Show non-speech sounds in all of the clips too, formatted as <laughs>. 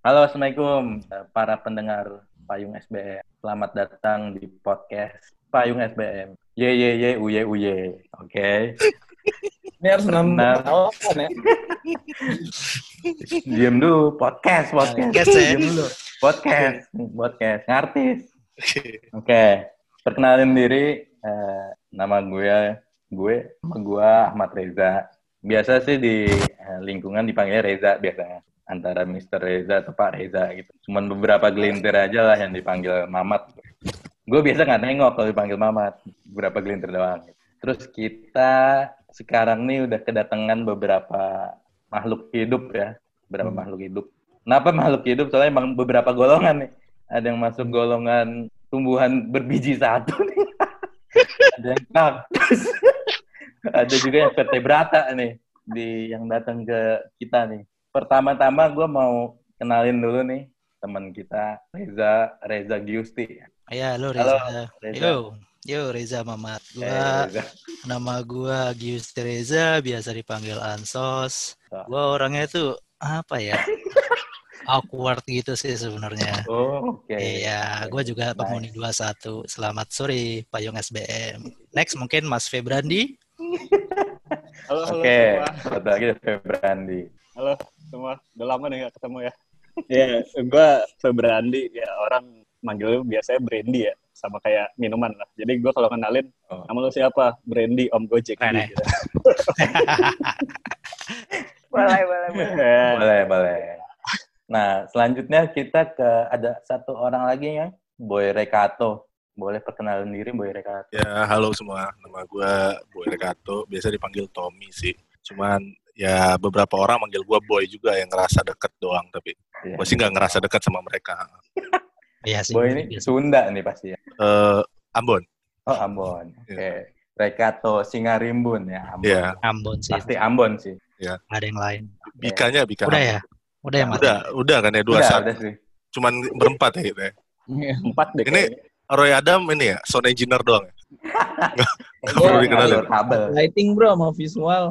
Halo, Assalamualaikum eh, para pendengar Payung SBM. Selamat datang di podcast Payung SBM. Ye ye ye uye uye. Oke. Ini harus tahun ya. Diam dulu, podcast, podcast. Podcast, ya. Diam dulu. Podcast, podcast, ngartis. Oke. Perkenalin diri eh, nama gue gue nama gue Ahmad Reza. Biasa sih di eh, lingkungan dipanggilnya Reza biasanya. Antara Mr. Reza atau Pak Reza gitu. Cuman beberapa gelintir aja lah yang dipanggil Mamat. Gue biasa nggak nengok kalau dipanggil Mamat. Beberapa gelintir doang. Terus kita sekarang nih udah kedatangan beberapa makhluk hidup ya. Beberapa makhluk hidup. Kenapa makhluk hidup? Soalnya emang beberapa golongan nih. Ada yang masuk golongan tumbuhan berbiji satu nih. <laughs> Ada yang kaktus. <laughs> Ada juga yang vertebrata nih di yang datang ke kita nih. Pertama-tama gue mau kenalin dulu nih teman kita Reza Reza Giusti. Ya, halo Halo, Reza. Reza. Yo, yo Reza Mamat. Gua Reza. nama gua Gius Reza, biasa dipanggil Ansos. Gua orangnya tuh apa ya? <laughs> awkward gitu sih sebenarnya. Oh, oke. Iya, gua juga penghuni 21. Selamat sore Payung SBM. Next mungkin Mas Febrandi. <laughs> Halo, halo Oke, semua. satu lagi Febrandi. Halo semua. Udah lama nih gak ketemu ya. Ya, gue Febrandi. Ya, orang manggil biasanya Brandy ya. Sama kayak minuman lah. Jadi gue kalau kenalin, Oh. nama lu siapa? Brandy, Om Gojek. Ya? Gitu. <laughs> boleh boleh boleh Ya, Boleh, boleh. Nah, selanjutnya kita ke ada satu orang lagi ya, Boy Rekato. Boleh perkenalan diri Boy Rekato. Ya, halo semua. Nama gue Boy Rekato. Biasa dipanggil Tommy sih. Cuman ya beberapa orang manggil gue Boy juga yang ngerasa deket doang. Tapi Iya. gue sih nggak ngerasa deket sama mereka. <laughs> Iya sih. Boy ini biasa. Sunda nih pasti ya. eh Ambon. Oh, Ambon. Oke. Iya. Rekato Singarimbun ya, Ambon. Iya. Ambon sih. Pasti Ambon sih. Ada yang lain. Bikanya Bika. Udah ya? Udah ya, Mat? Udah, udah kan ya dua Udah, saat. udah sih. Cuman berempat ya gitu ya. Empat deh. Ini- kayaknya. Roy Adam ini ya, sound engineer doang. Ya? Perlu Iya, dikenalin. Lighting bro sama visual.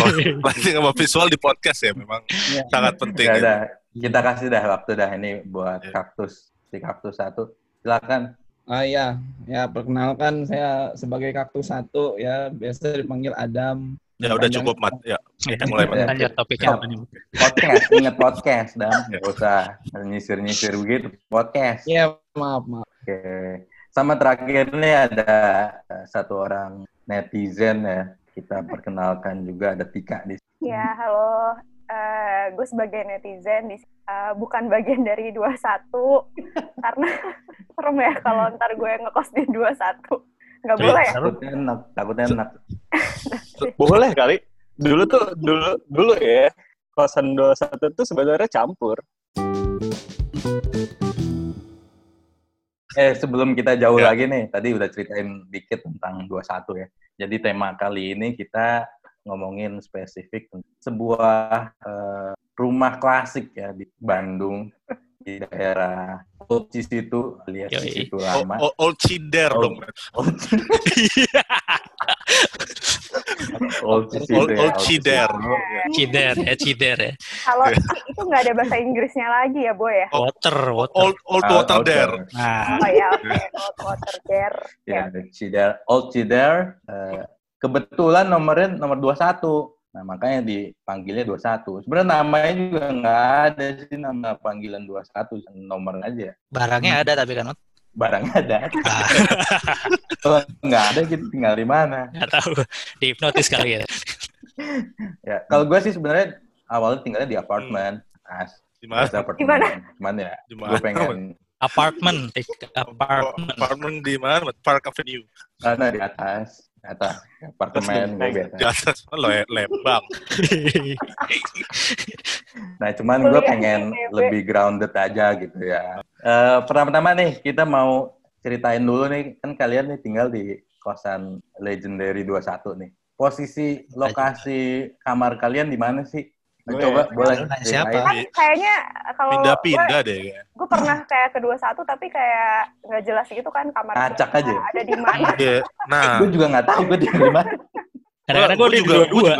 Oh, pasti sama visual di podcast ya memang Iya. sangat penting. Ya kita kasih dah waktu dah ini buat Iya. kaktus. Si kaktus satu. Silakan. Ah ya, ya perkenalkan saya sebagai kaktus satu ya biasa dipanggil Adam. Ya udah cukup mat. Ya, Ya, mulai Mat. Lanjut topiknya apa nih? Podcast, inget podcast dan nggak usah nyisir-nyisir begitu. Podcast. Iya maaf maaf. Oke. Sama terakhir nih ada eh, satu orang netizen ya. Kita perkenalkan juga ada Tika di sini. ya halo Eh, gue sebagai netizen di eh, bukan bagian dari 21 <laughs> karena <laughs> serem ya kalau ntar gue ngekos di 21 nggak Wih, boleh ya seru. Takutnya enak, takutnya enak. <laughs> Boleh kali. Dulu tuh, dulu dulu ya. Kosan 21 tuh sebenarnya campur. Eh, sebelum kita jauh Ya. lagi nih, tadi udah ceritain dikit tentang 21 ya. Jadi tema kali ini kita ngomongin spesifik sebuah eh, rumah klasik ya di Bandung di daerah Old Cisitu alias Yoi. Cisitu lama. old Cider Oh. dong. Old. Old Cisitu <laughs> <laughs> Old, ya, Cider. Cider ya, cider ya. kalau itu nggak ada bahasa Inggrisnya lagi ya boy ya Water, water. Old, old Ah, water there. Nah, oh ya oke Old water care Ya, Cider, Old Cider. eh, kebetulan nomornya nomor 21. Nah, makanya dipanggilnya 21. Sebenarnya namanya juga nggak ada sih nama panggilan 21, nomor aja. barangnya ada tapi kan Mat? Barangnya ada. Ah, <laughs> Kalau nggak ada, kita tinggal di mana? nggak tahu. Dihipnotis kali ya. <laughs> Ya, kalau gue sih sebenarnya awalnya tinggalnya di apartemen. As, Di mana? apartemen. Di mana? Cuman ya, Di gue pengen Apartment, tik, apartment. Apartemen di mana? Park Avenue. karena di atas, di atas apartemen gue biasa. Di atas Le- Lembang. <laughs> Nah, cuman gue pengen di lebih grounded aja gitu ya. Eh, pertama-tama nih, kita mau ceritain dulu nih, kan kalian nih tinggal di kosan Legendary 21 nih. Posisi lokasi kamar kalian di mana sih? Gue Coba ya. boleh siapa? kan kayaknya kalau Pindah-pindah deh. gue pernah kayak kedua satu tapi kayak nggak jelas gitu kan kamar Acak aja. ada di mana <laughs> Iya. Nah, Gue juga nggak tahu gue di mana. <laughs> Gua gue di juga- juga-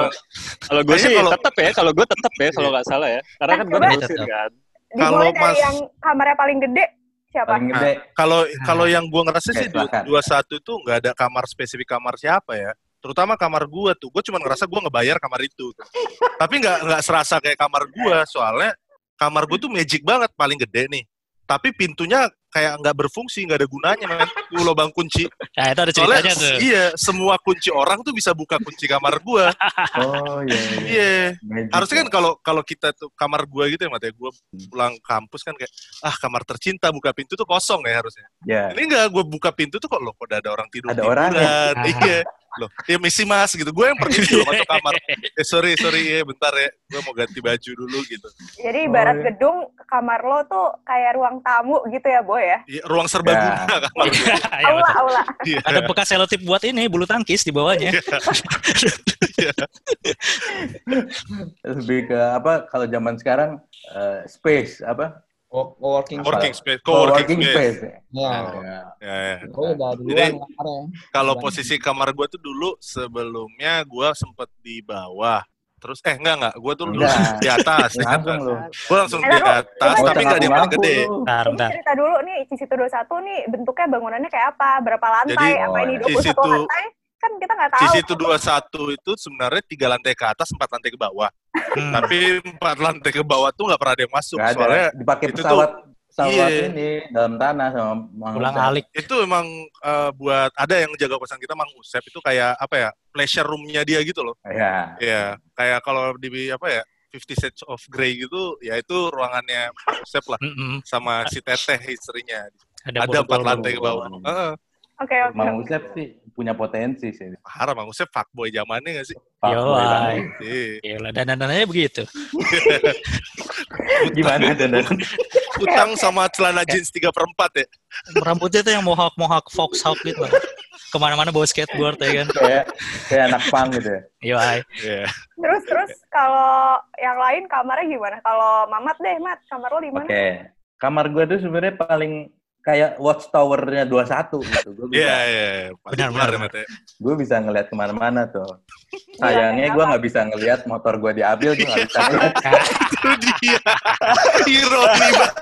Kalau gue sih tetep ya, kalau gue tetep ya, kalau nggak salah ya. Karena kan gue nerusin kan. Dimulai Kalau dari Mas- yang kamarnya paling gede siapa? Paling gede. Kalau kalau yang gua ngerasa sih dua satu itu nggak ada kamar spesifik kamar siapa ya. Terutama kamar gua tuh, gua cuma ngerasa gua ngebayar kamar itu. <laughs> Tapi nggak nggak serasa kayak kamar gua, soalnya kamar gua tuh magic banget, paling gede nih. Tapi pintunya kayak nggak berfungsi, nggak ada gunanya, men. Tuh lubang kunci. Nah, itu ada Soalnya ceritanya tuh. iya, semua kunci orang tuh bisa buka kunci kamar gua. Oh iya. iya. Iya. Harusnya kan ya. kalau kalau kita tuh kamar gua gitu ya, Mat, ya, gua pulang kampus kan kayak ah kamar tercinta buka pintu tuh kosong ya harusnya. Ya. Ini enggak, gue buka pintu tuh kok loh, kok ada orang tidur Ada orang ya? <laughs> Iya. Loh, ya misi mas gitu. Gue yang pergi loh masuk kamar. <laughs> Eh sorry, sorry ya bentar ya. Gue mau ganti baju dulu gitu. Jadi ibarat Oh, iya. gedung kamar lo tuh kayak ruang tamu gitu ya, Boy ya? Iya, ruang serbaguna Ya. <laughs> kamar. Ya, <laughs> Aula, aula. Iya. Ada bekas selotip buat ini bulu tangkis di bawahnya. Lebih ke apa kalau zaman sekarang eh, space apa? Co- Co-working Working space. space, co-working space. ya. Ya. Ya. Ya, ya. Oh, udah duluan Jadi, kamarnya. Kalau Iya. posisi kamar gue tuh dulu sebelumnya gue sempet di bawah. Terus eh enggak enggak, gue tuh dulu Enggak. di atas, di Langsung atas. Gue langsung Eh, di atas, lu tapi nggak di paling gede. Bentar, bentar. cerita dulu nih, Cisitu 21 nih bentuknya bangunannya kayak apa? Berapa lantai? Jadi, apa ini oh, 21 Cisitu- lantai? Kan kita nggak tahu. Di situ 21 itu sebenarnya tiga lantai ke atas, empat lantai ke bawah. Hmm. <laughs> Tapi empat lantai ke bawah tuh nggak pernah ada yang masuk. Nggak ada. Soalnya Dipakai itu pesawat pesawat iya. ini dalam tanah sama Mang Ulang Usep. alik. itu emang eh, buat ada yang jaga kosan kita Mang Usep itu kayak apa ya pleasure roomnya dia gitu loh. Ya. Iya, kayak kalau di apa ya Fifty Shades of Grey gitu, ya itu ruangannya Mang Usep lah sama si Teteh istrinya. Ada, Ada empat lantai ke bawah. Heeh. Oke, oke. Mang Usep sih punya potensi sih. parah Mang Usep fuckboy zamannya gak sih? Pak Yo, Boy ay. banget. Iya. Dan-danannya begitu. <laughs> Gimana dan Utang sama celana jeans 3 per 4 ya. Rambutnya tuh yang mohawk-mohawk foxhawk gitu. Ke mana-mana bawa skateboard ya kan. kayak kayak anak pang gitu ya. Iya. Terus terus kalau yang lain kamarnya gimana? Kalau Mamat deh, Mat, kamar lo di mana? Oke. Kamar gue tuh sebenarnya paling kayak watchtower-nya 21 gitu. Gue bisa, Iya, iya. Benar, Benar, gue bisa ngeliat ke mana-mana tuh. Sayangnya gue nggak bisa ngeliat motor gue diambil, gue nggak bisa ngeliat. <laughs> Itu dia. <laughs> Ironi banget.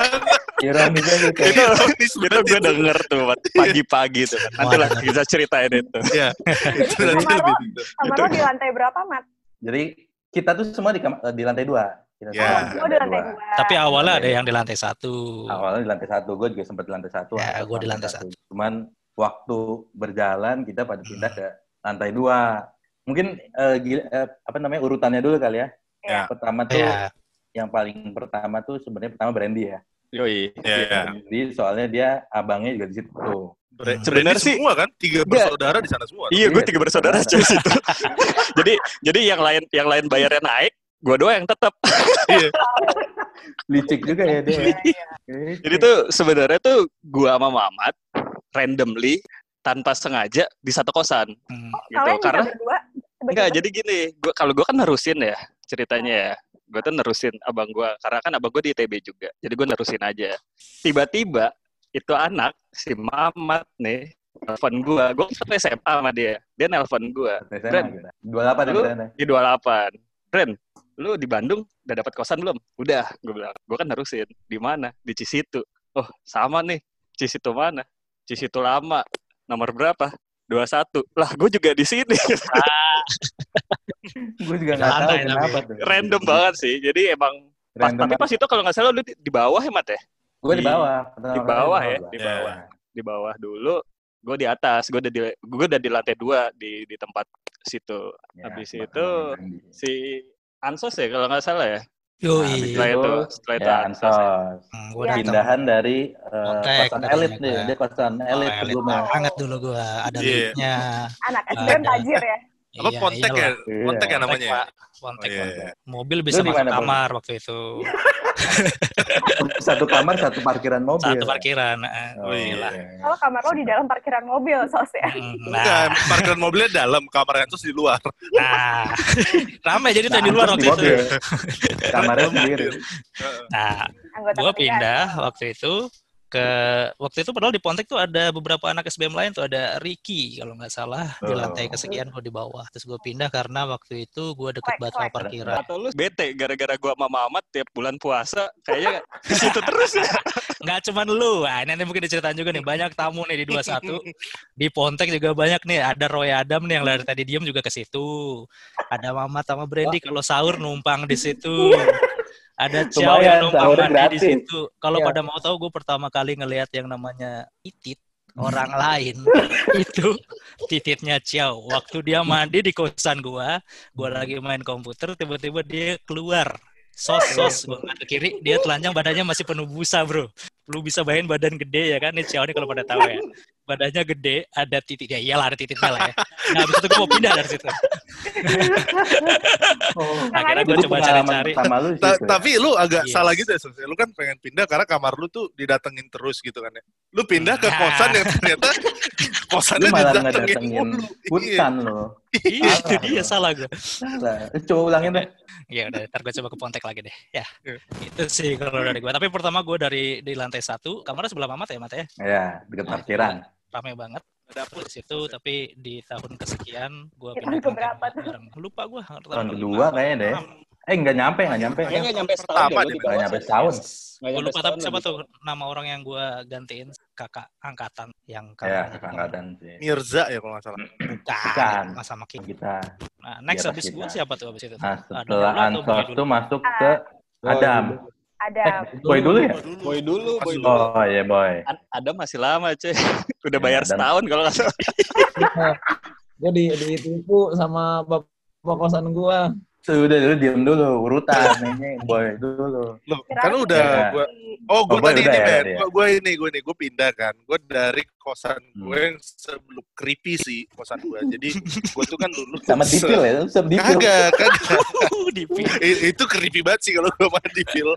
Ironisnya gitu. itu itu banget gue denger tuh pagi-pagi tuh. Nanti lah kita ceritain itu. Iya. Itu nanti Kamar lebih lo, kamar lo di lantai berapa, Mat? Jadi kita tuh semua di, di lantai dua. Kita Ya. semua Oh, di lantai dua. Tapi awalnya ada yang di lantai satu. Awalnya di lantai satu, gue juga sempat di lantai satu. Ya, gua di lantai Cuman waktu berjalan kita pada pindah ke lantai dua. Mungkin eh, gila- eh, apa namanya urutannya dulu kali ya. Ya. Pertama tuh Ya, yang paling pertama tuh sebenarnya pertama Brandy ya. Yoi. Iya, iya. Brandy soalnya dia abangnya juga di situ. Bre- Sebenarnya sih- semua kan? Tiga bersaudara di sana semua. Iya, gue Iya, tiga bersaudara iya. <laughs> di situ. jadi jadi yang lain yang lain bayarnya naik, gue doang yang tetap. <laughs> Iya. Licik juga ya dia. Iya, iya. Jadi tuh sebenarnya tuh gua sama Mamat randomly tanpa sengaja di satu kosan hmm. gitu. Kalian bisa Karena berdua? enggak jadi gini, gua kalau gua kan nerusin ya ceritanya ya. Gua tuh nerusin abang gua karena kan abang gua di ITB juga. Jadi gua nerusin aja. Tiba-tiba itu anak si Mamat nih nelfon gua. Gua kan SMA sama dia. Dia nelfon gua SMA Ren. kita. 28 ya Lu- kita. di 28. Ren, lu di Bandung udah dapat kosan belum? Udah, gue bilang. Gue kan nerusin. Di mana? Di Cisitu. Oh, sama nih. Cisitu mana? Cisitu lama. Nomor berapa? 21. Lah, gue juga di sini. <laughs> Gue juga nggak tahu tapi. kenapa tuh. Random banget sih. Jadi emang pas, tapi pas itu kalau nggak salah lu di, di bawah ya, Mat ya? Gue di di- bawah. di bawah ya, di bawah. Di bawah dulu. Gue di atas, gue udah di gue udah di lantai dua di di tempat situ. Ya, Habis itu. Si Ansos ya kalau nggak salah ya. Yoi. Nah, Setelah itu, setelah itu ya, Ansos. ya. Hmm, gua datang. Pindahan dari eh, Kontek, kosan elit nih. Dia kosan elit Oh, elit sebelumnya. banget dulu gua. Ada Iya. liftnya. Anak. SBM tajir ya? Apa Iya, Pontek ya? Iya. Pontek ya namanya? ya? Pak. Pontek, Oh, iya, Pontek. iya. Mobil bisa di masuk kamar waktu itu. <laughs> Satu kamar, satu parkiran mobil. Satu parkiran. eh, Oh, gila. iya. Kalau kamar lo di dalam parkiran mobil, sos ya? Enggak, Nah, parkiran mobilnya dalam, kamar Ensos di luar. nah. <laughs> Rame jadi tuh yang di luar Nah, waktu di itu. mobil. Kamarnya sendiri. Nah, ketiga. pindah waktu itu ke waktu itu padahal di Pontek tuh ada beberapa anak SBM lain tuh ada Ricky kalau nggak salah di lantai kesekian gue di bawah. Terus gue pindah karena waktu itu gue deket banget sama parkiran Atau lu bete gara-gara gua sama Mamat tiap bulan puasa kayaknya <laughs> ke situ terus. Ya. nggak cuman lu. Nah, ini nanti mungkin diceritain juga nih. Banyak tamu nih di 21 di Pontek juga banyak nih. Ada Roy Adam nih yang dari tadi diem juga ke situ. Ada Mamat sama Brandy kalau sahur numpang di situ ada Lumayan, yang numpang mandi di situ. Kalau Iya. pada mau tahu gue pertama kali ngelihat yang namanya Itit orang lain <laughs> itu tititnya Ciao waktu dia mandi di kosan gua gua lagi main komputer tiba-tiba dia keluar. Sos sos gua ngeliat ke kiri dia telanjang badannya masih penuh busa bro. Lu bisa bayangin badan gede ya kan? Nih Ciao nih kalau pada tahu ya badannya gede ada titik ya iyalah ada titiknya lah ya nah habis itu gua mau pindah dari situ <laughs> akhirnya gua Jadi coba pengalaman cari-cari lu Ta- tapi lu agak Yes. salah gitu ya, Sus. Lu kan pengen pindah karena kamar lu tuh didatengin terus gitu kan ya. Lu pindah ke Nah. kosan yang ternyata <laughs> Lu kosannya malah didatengin ngedatengin mulu. Iya. hutan lo. <laughs> iya itu dia salah gua Salah. Coba ulangin deh. Ya udah, ntar gue coba ke Pontek lagi deh. Ya, Iya. itu sih kalau dari gue. Tapi pertama gue dari di lantai satu, kamarnya sebelah Mamat ya, Mat ya. Ya, deket parkiran. Rame banget. Dapur di situ, tapi di tahun kesekian gue pindah ke lantai tuh? Lupa gue. Tahun kedua kayaknya deh. Eh, nggak nyampe, nggak nyampe. Kayaknya nggak nyampe setahun Nggak bawah nyampe setahun. Gue lupa tapi siapa tuh nama orang yang gue gantiin kakak angkatan yang Ya, kakaknya kakak angkatan sih. Mirza ya kalau nggak salah. Bukan, Bukan. Mas sama Ki. Kita. Nah, next habis gue kita. siapa tuh habis itu? Nah, setelah Ansos tuh masuk ke Adam. Adam. Boy dulu ya? Boy dulu, boy lu- dulu. Oh iya boy. Ad- Ada masih lama, cuy. Udah Ya, bayar Adam. setahun kalau nggak salah. gue di ditipu sama bapak kosan gue. Sudah dulu diem dulu urutan ini boy dulu. Lu Kirain kan udah Ya. gua Oh, gue Oh, tadi ini, ya, ya. Gua, gua ini, gue nih, gue pindah kan. Gue dari kosan Hmm. gue yang sebelum creepy sih kosan gue. Jadi <laughs> gue tuh kan dulu Sama dipil ya, sama dipil. Kagak, kagak. Uh, <laughs> dipil. Itu creepy banget sih kalau gue main dipil.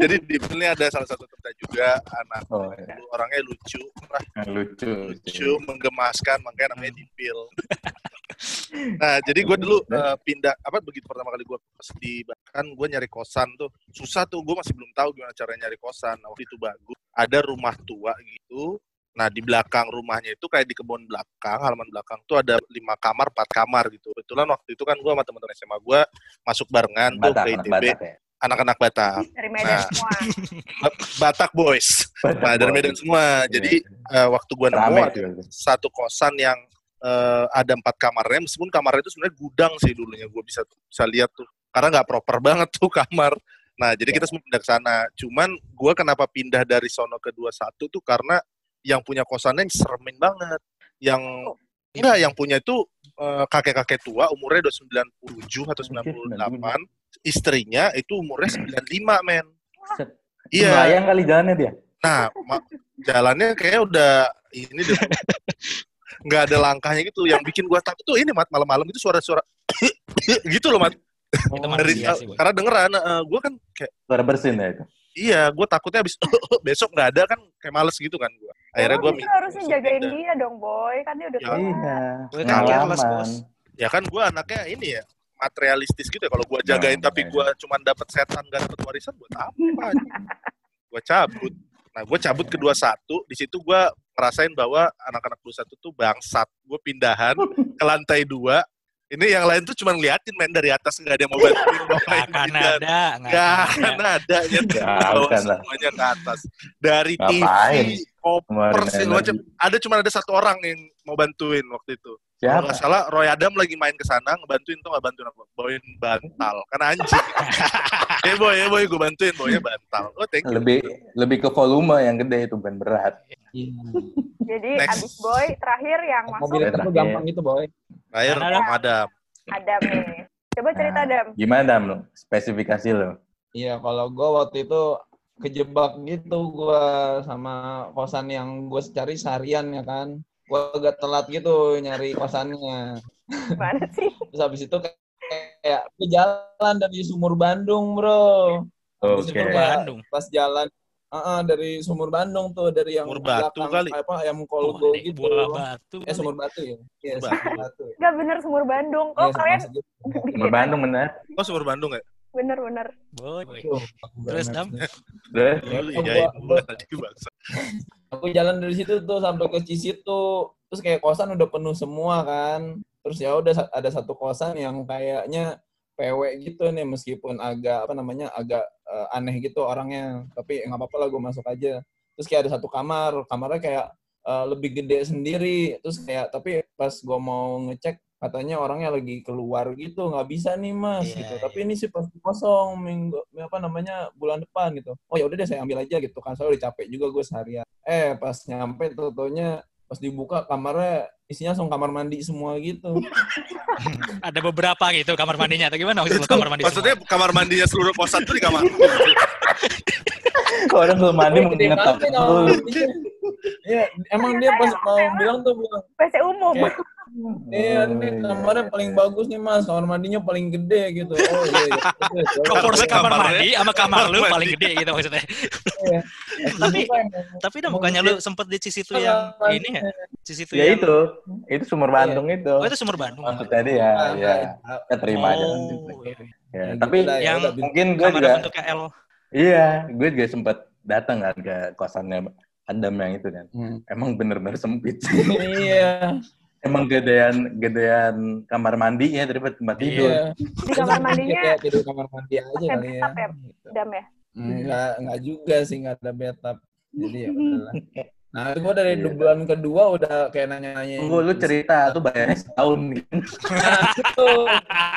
Jadi dipilnya ada salah satu teman juga anak Oh iya, orangnya lucu, lah, lucu. lucu, menggemaskan, makanya namanya dipil. nah, jadi gue dulu eh, pindah apa begitu pertama kali gue di bahkan gue nyari kosan tuh susah tuh gue masih belum tahu gimana caranya nyari kosan. Nah, waktu itu bagus, ada rumah tua gitu. Nah di belakang rumahnya itu kayak di kebun belakang, halaman belakang tuh ada lima kamar, empat kamar gitu. Kebetulan waktu itu kan gue sama teman-teman SMA gue masuk barengan tuh Batak, ke anak ITB, Batak ya. anak-anak Batak, Dari Medan Nah. semua. <laughs> Batak boys. Batak, Nah dari. Medan semua. Jadi Iya. eh, waktu gue nemu ada tuh. satu kosan yang eh, ada empat kamarnya, meskipun kamarnya itu sebenarnya gudang sih dulunya gue bisa bisa lihat tuh, karena nggak proper banget tuh kamar. Nah jadi kita semua pindah ke sana. Cuman gue kenapa pindah dari sono ke 21 tuh karena yang punya kosannya yang seremin banget. Yang enggak yang punya itu eh, kakek-kakek tua umurnya udah 97 atau 98. Istrinya itu umurnya 95 men. Iya. Melayang kali jalannya dia. Nah, ma- jalannya kayak udah ini deh. nggak ada langkahnya gitu. Yang bikin gua takut tuh ini mat malam-malam itu suara-suara <coughs> gitu loh mat. Itu Dari manusia sih, karena dengeran, eh, gua kan kayak Suara bersin ya itu. Iya, gua takutnya abis <coughs> <coughs> besok nggak ada kan kayak males gitu kan gua. Akhirnya gua Emang mi- kita harusnya jagain pindah. dia dong, boy. Kan dia udah Ya, tua. Iya. Gue kan Pengalaman. bos. Ya kan gua anaknya ini ya materialistis gitu ya. Kalau gua jagain Nah, tapi iya. gua cuman dapat setan gak dapat warisan buat apa? gua cabut. Nah, gue cabut ke 21, di situ gue ngerasain bahwa anak-anak 21 tuh bangsat. Gue pindahan <laughs> ke lantai 2. Ini yang lain tuh cuma ngeliatin main dari atas, nggak ada yang mau bantuin <laughs> bawain Nggak akan pindahan. ada, nggak Gak akan ada. ada ya bawa lah. semuanya ke atas. Dari Ngapain? TV, koper, segala macam. Ada cuma ada satu orang yang mau bantuin waktu itu. Kalau Siapa? nggak salah Roy Adam lagi main ke sana ngebantuin tuh nggak bantuin apa? Bawain bantal. Kan anjing. <laughs> eh boy, eh boy, gue bantuin bawanya bantal. Oh thank you. Lebih lebih ke volume yang gede itu bukan berat. Jadi Next. abis boy terakhir yang masuk Mobil itu Terakhir. gampang gitu, boy. Akhir Ada. Om Adam. Adam nih. Coba cerita Nah, Adam. Gimana Dam lu? Spesifikasi lu. Iya, kalau gue waktu itu kejebak gitu gue sama kosan yang gue cari seharian ya kan. Gue agak telat gitu nyari kosannya. Gimana sih? Terus habis itu kayak, jalan dari Sumur Bandung, bro. Itu kayak Bandung. pas jalan uh dari Sumur Bandung tuh dari yang Sumur Batu belakang, kali. apa ayam Oh, kolgo di gitu. Buah batu. Eh Sumur Batu ya. Iya, Sumur Sumur Batu. Gak bener Sumur Bandung. Iya, Oh, sama kalian. <laughs> Sumber Bandung bener. Oh Sumber Bandung ya? Boy. Tuh, Terus, Dam? Terus, bangsa. aku jalan dari situ tuh sampai ke Cisitu terus kayak kosan udah penuh semua kan terus ya udah ada satu kosan yang kayaknya PW gitu nih meskipun agak apa namanya agak eh, aneh gitu orangnya. Tapi nggak apa-apa lah gue masuk aja. Terus kayak ada satu kamar kamarnya kayak eh, lebih gede sendiri. Terus kayak tapi pas gue mau ngecek katanya orangnya lagi keluar gitu. Nggak bisa nih mas Iya, gitu. iya. tapi ini sih pasti kosong minggu apa namanya bulan depan gitu. Oh ya udah deh saya ambil aja gitu kan. Saya udah capek juga gue seharian. Eh pas nyampe totonya pas dibuka kamarnya isinya langsung kamar mandi semua gitu. <laughs> Ada beberapa gitu kamar mandinya. Atau gimana lu kamar mandi Maksudnya kamar mandinya seluruh kosan tuh di kamar. kalau orang belum mandi gede ngetop <laughs> kamar. Iya, emang dia pas mau bilang tuh bilang, WC umum. kayak, iya ini kamarnya paling bagus nih mas, kamar mandinya paling gede gitu. Oh iya, iya. <laughs> Proporsi kamar Kamarnya- mandi sama kamar lu kamar paling gede gitu maksudnya. Iya. <laughs> Tapi-. Tapi dah bukannya lu sempet di Cisitu yang ini ya? Cisitu Ya itu, itu sumur Bandung itu. Oh, itu sumur Bandung. Maksudnya dia, ya, kita terima aja. nanti. Oh, iya. Ya, Ya, tapi ya yang udah, mungkin gue Kamar juga, iya, gue juga sempat datang kan ke kosannya Adam yang itu kan. Hmm. Emang bener-bener sempit sih. <laughs> Iya. <laughs> Emang gedean gedean kamar mandinya daripada tempat tidur. Iya. Di kamar mandinya Kayak tidur kamar mandi aja kali ya. ya? Gitu. Dam ya. Enggak, enggak juga sih, enggak ada bathtub. Jadi ya <laughs> udahlah. Nah, gue dari Iya. bulan kedua udah kayak nanya-nanya. Tunggu, lu cerita tuh bayarnya setahun nih. Nah, itu.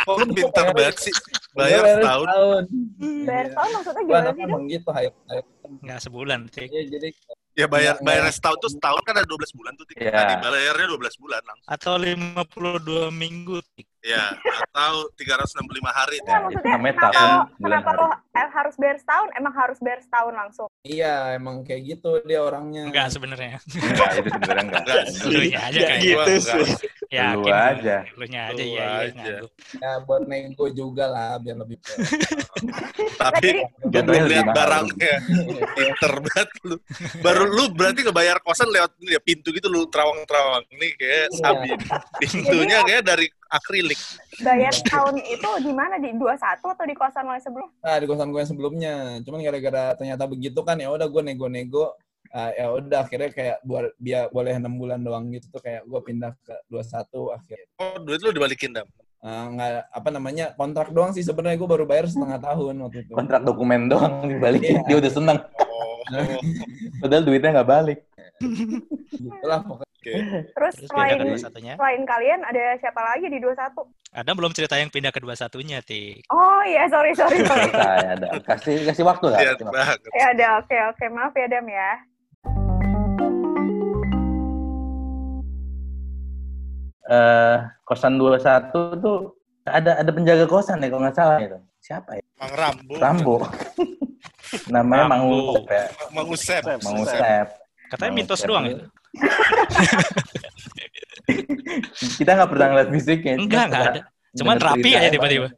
Kok lu pintar banget sih? Bayar setahun. Bayar Iya. tahun maksudnya gimana sih? Emang gitu, hype, hype. Enggak sebulan, Tik. Iya, jadi Ya bayar Nggak, bayar setahun tuh setahun kan ada 12 bulan tuh. Tik. Iya. Tadi bayarnya 12 bulan langsung. Atau 52 minggu, Tik. Ya, atau 365 hari. Tik. maksudnya namanya kenapa tahun, lo, bulan kenapa hari. lo eh, harus bayar setahun? Emang harus bayar setahun langsung? iya emang kayak gitu dia orangnya. Enggak sebenarnya. Enggak, itu sebenarnya enggak. Enggak sih. Lunya aja Ya kayak gitu Gua sih. Yakin. Lu aja. Lu nya aja, Lu iya, iya. aja. ngangguk. Ya buat nego juga lah biar lebih. <laughs> Tapi Jatuhnya belum lebih lihat barangnya. Pinter banget lu. Baru lu berarti ngebayar kosan lewat ini ya, pintu gitu lu terawang-terawang. Nih kayak Iya. sabi. Pintunya kayak dari akrilik. Bayar setahun itu di mana? Di 21 atau di kosan lo yang sebelum? Nah, di kosan gue yang sebelumnya. Cuman gara-gara ternyata begitu kan ya udah gue nego-nego Ah, ya udah akhirnya kayak buat biar boleh enam bulan doang gitu tuh kayak gue pindah ke 21 akhirnya. Oh, duit lu dibalikin, Dam. Ah, nggak apa namanya kontrak doang sih sebenarnya gue baru bayar setengah tahun waktu itu. Kontrak dokumen doang dibalikin, Iya. dia udah seneng. Oh, <laughs> Padahal duitnya nggak balik. Gitulah pokoknya. oke. Terus Terus selain dua selain kalian ada siapa lagi di 21? Ada belum cerita yang pindah ke dua satunya, Tik. Oh iya, sorry sorry sorry. Ada. Kasih kasih waktu lah. Waktu. banget. ya ada, oke oke maaf ya Dam ya. Eh, kosan 21 tuh ada ada penjaga kosan ya kalau nggak salah itu. Siapa ya? Mang Rambo. Rambo. <laughs> Namanya Mang. Usep ya. Mang Usep. Mang Usep. Katanya Mang mitos Usep doang itu. itu. <laughs> Kita nggak pernah ngeliat fisiknya. Enggak, enggak pernah ada. Cuman rapi aja tiba-tiba. <laughs>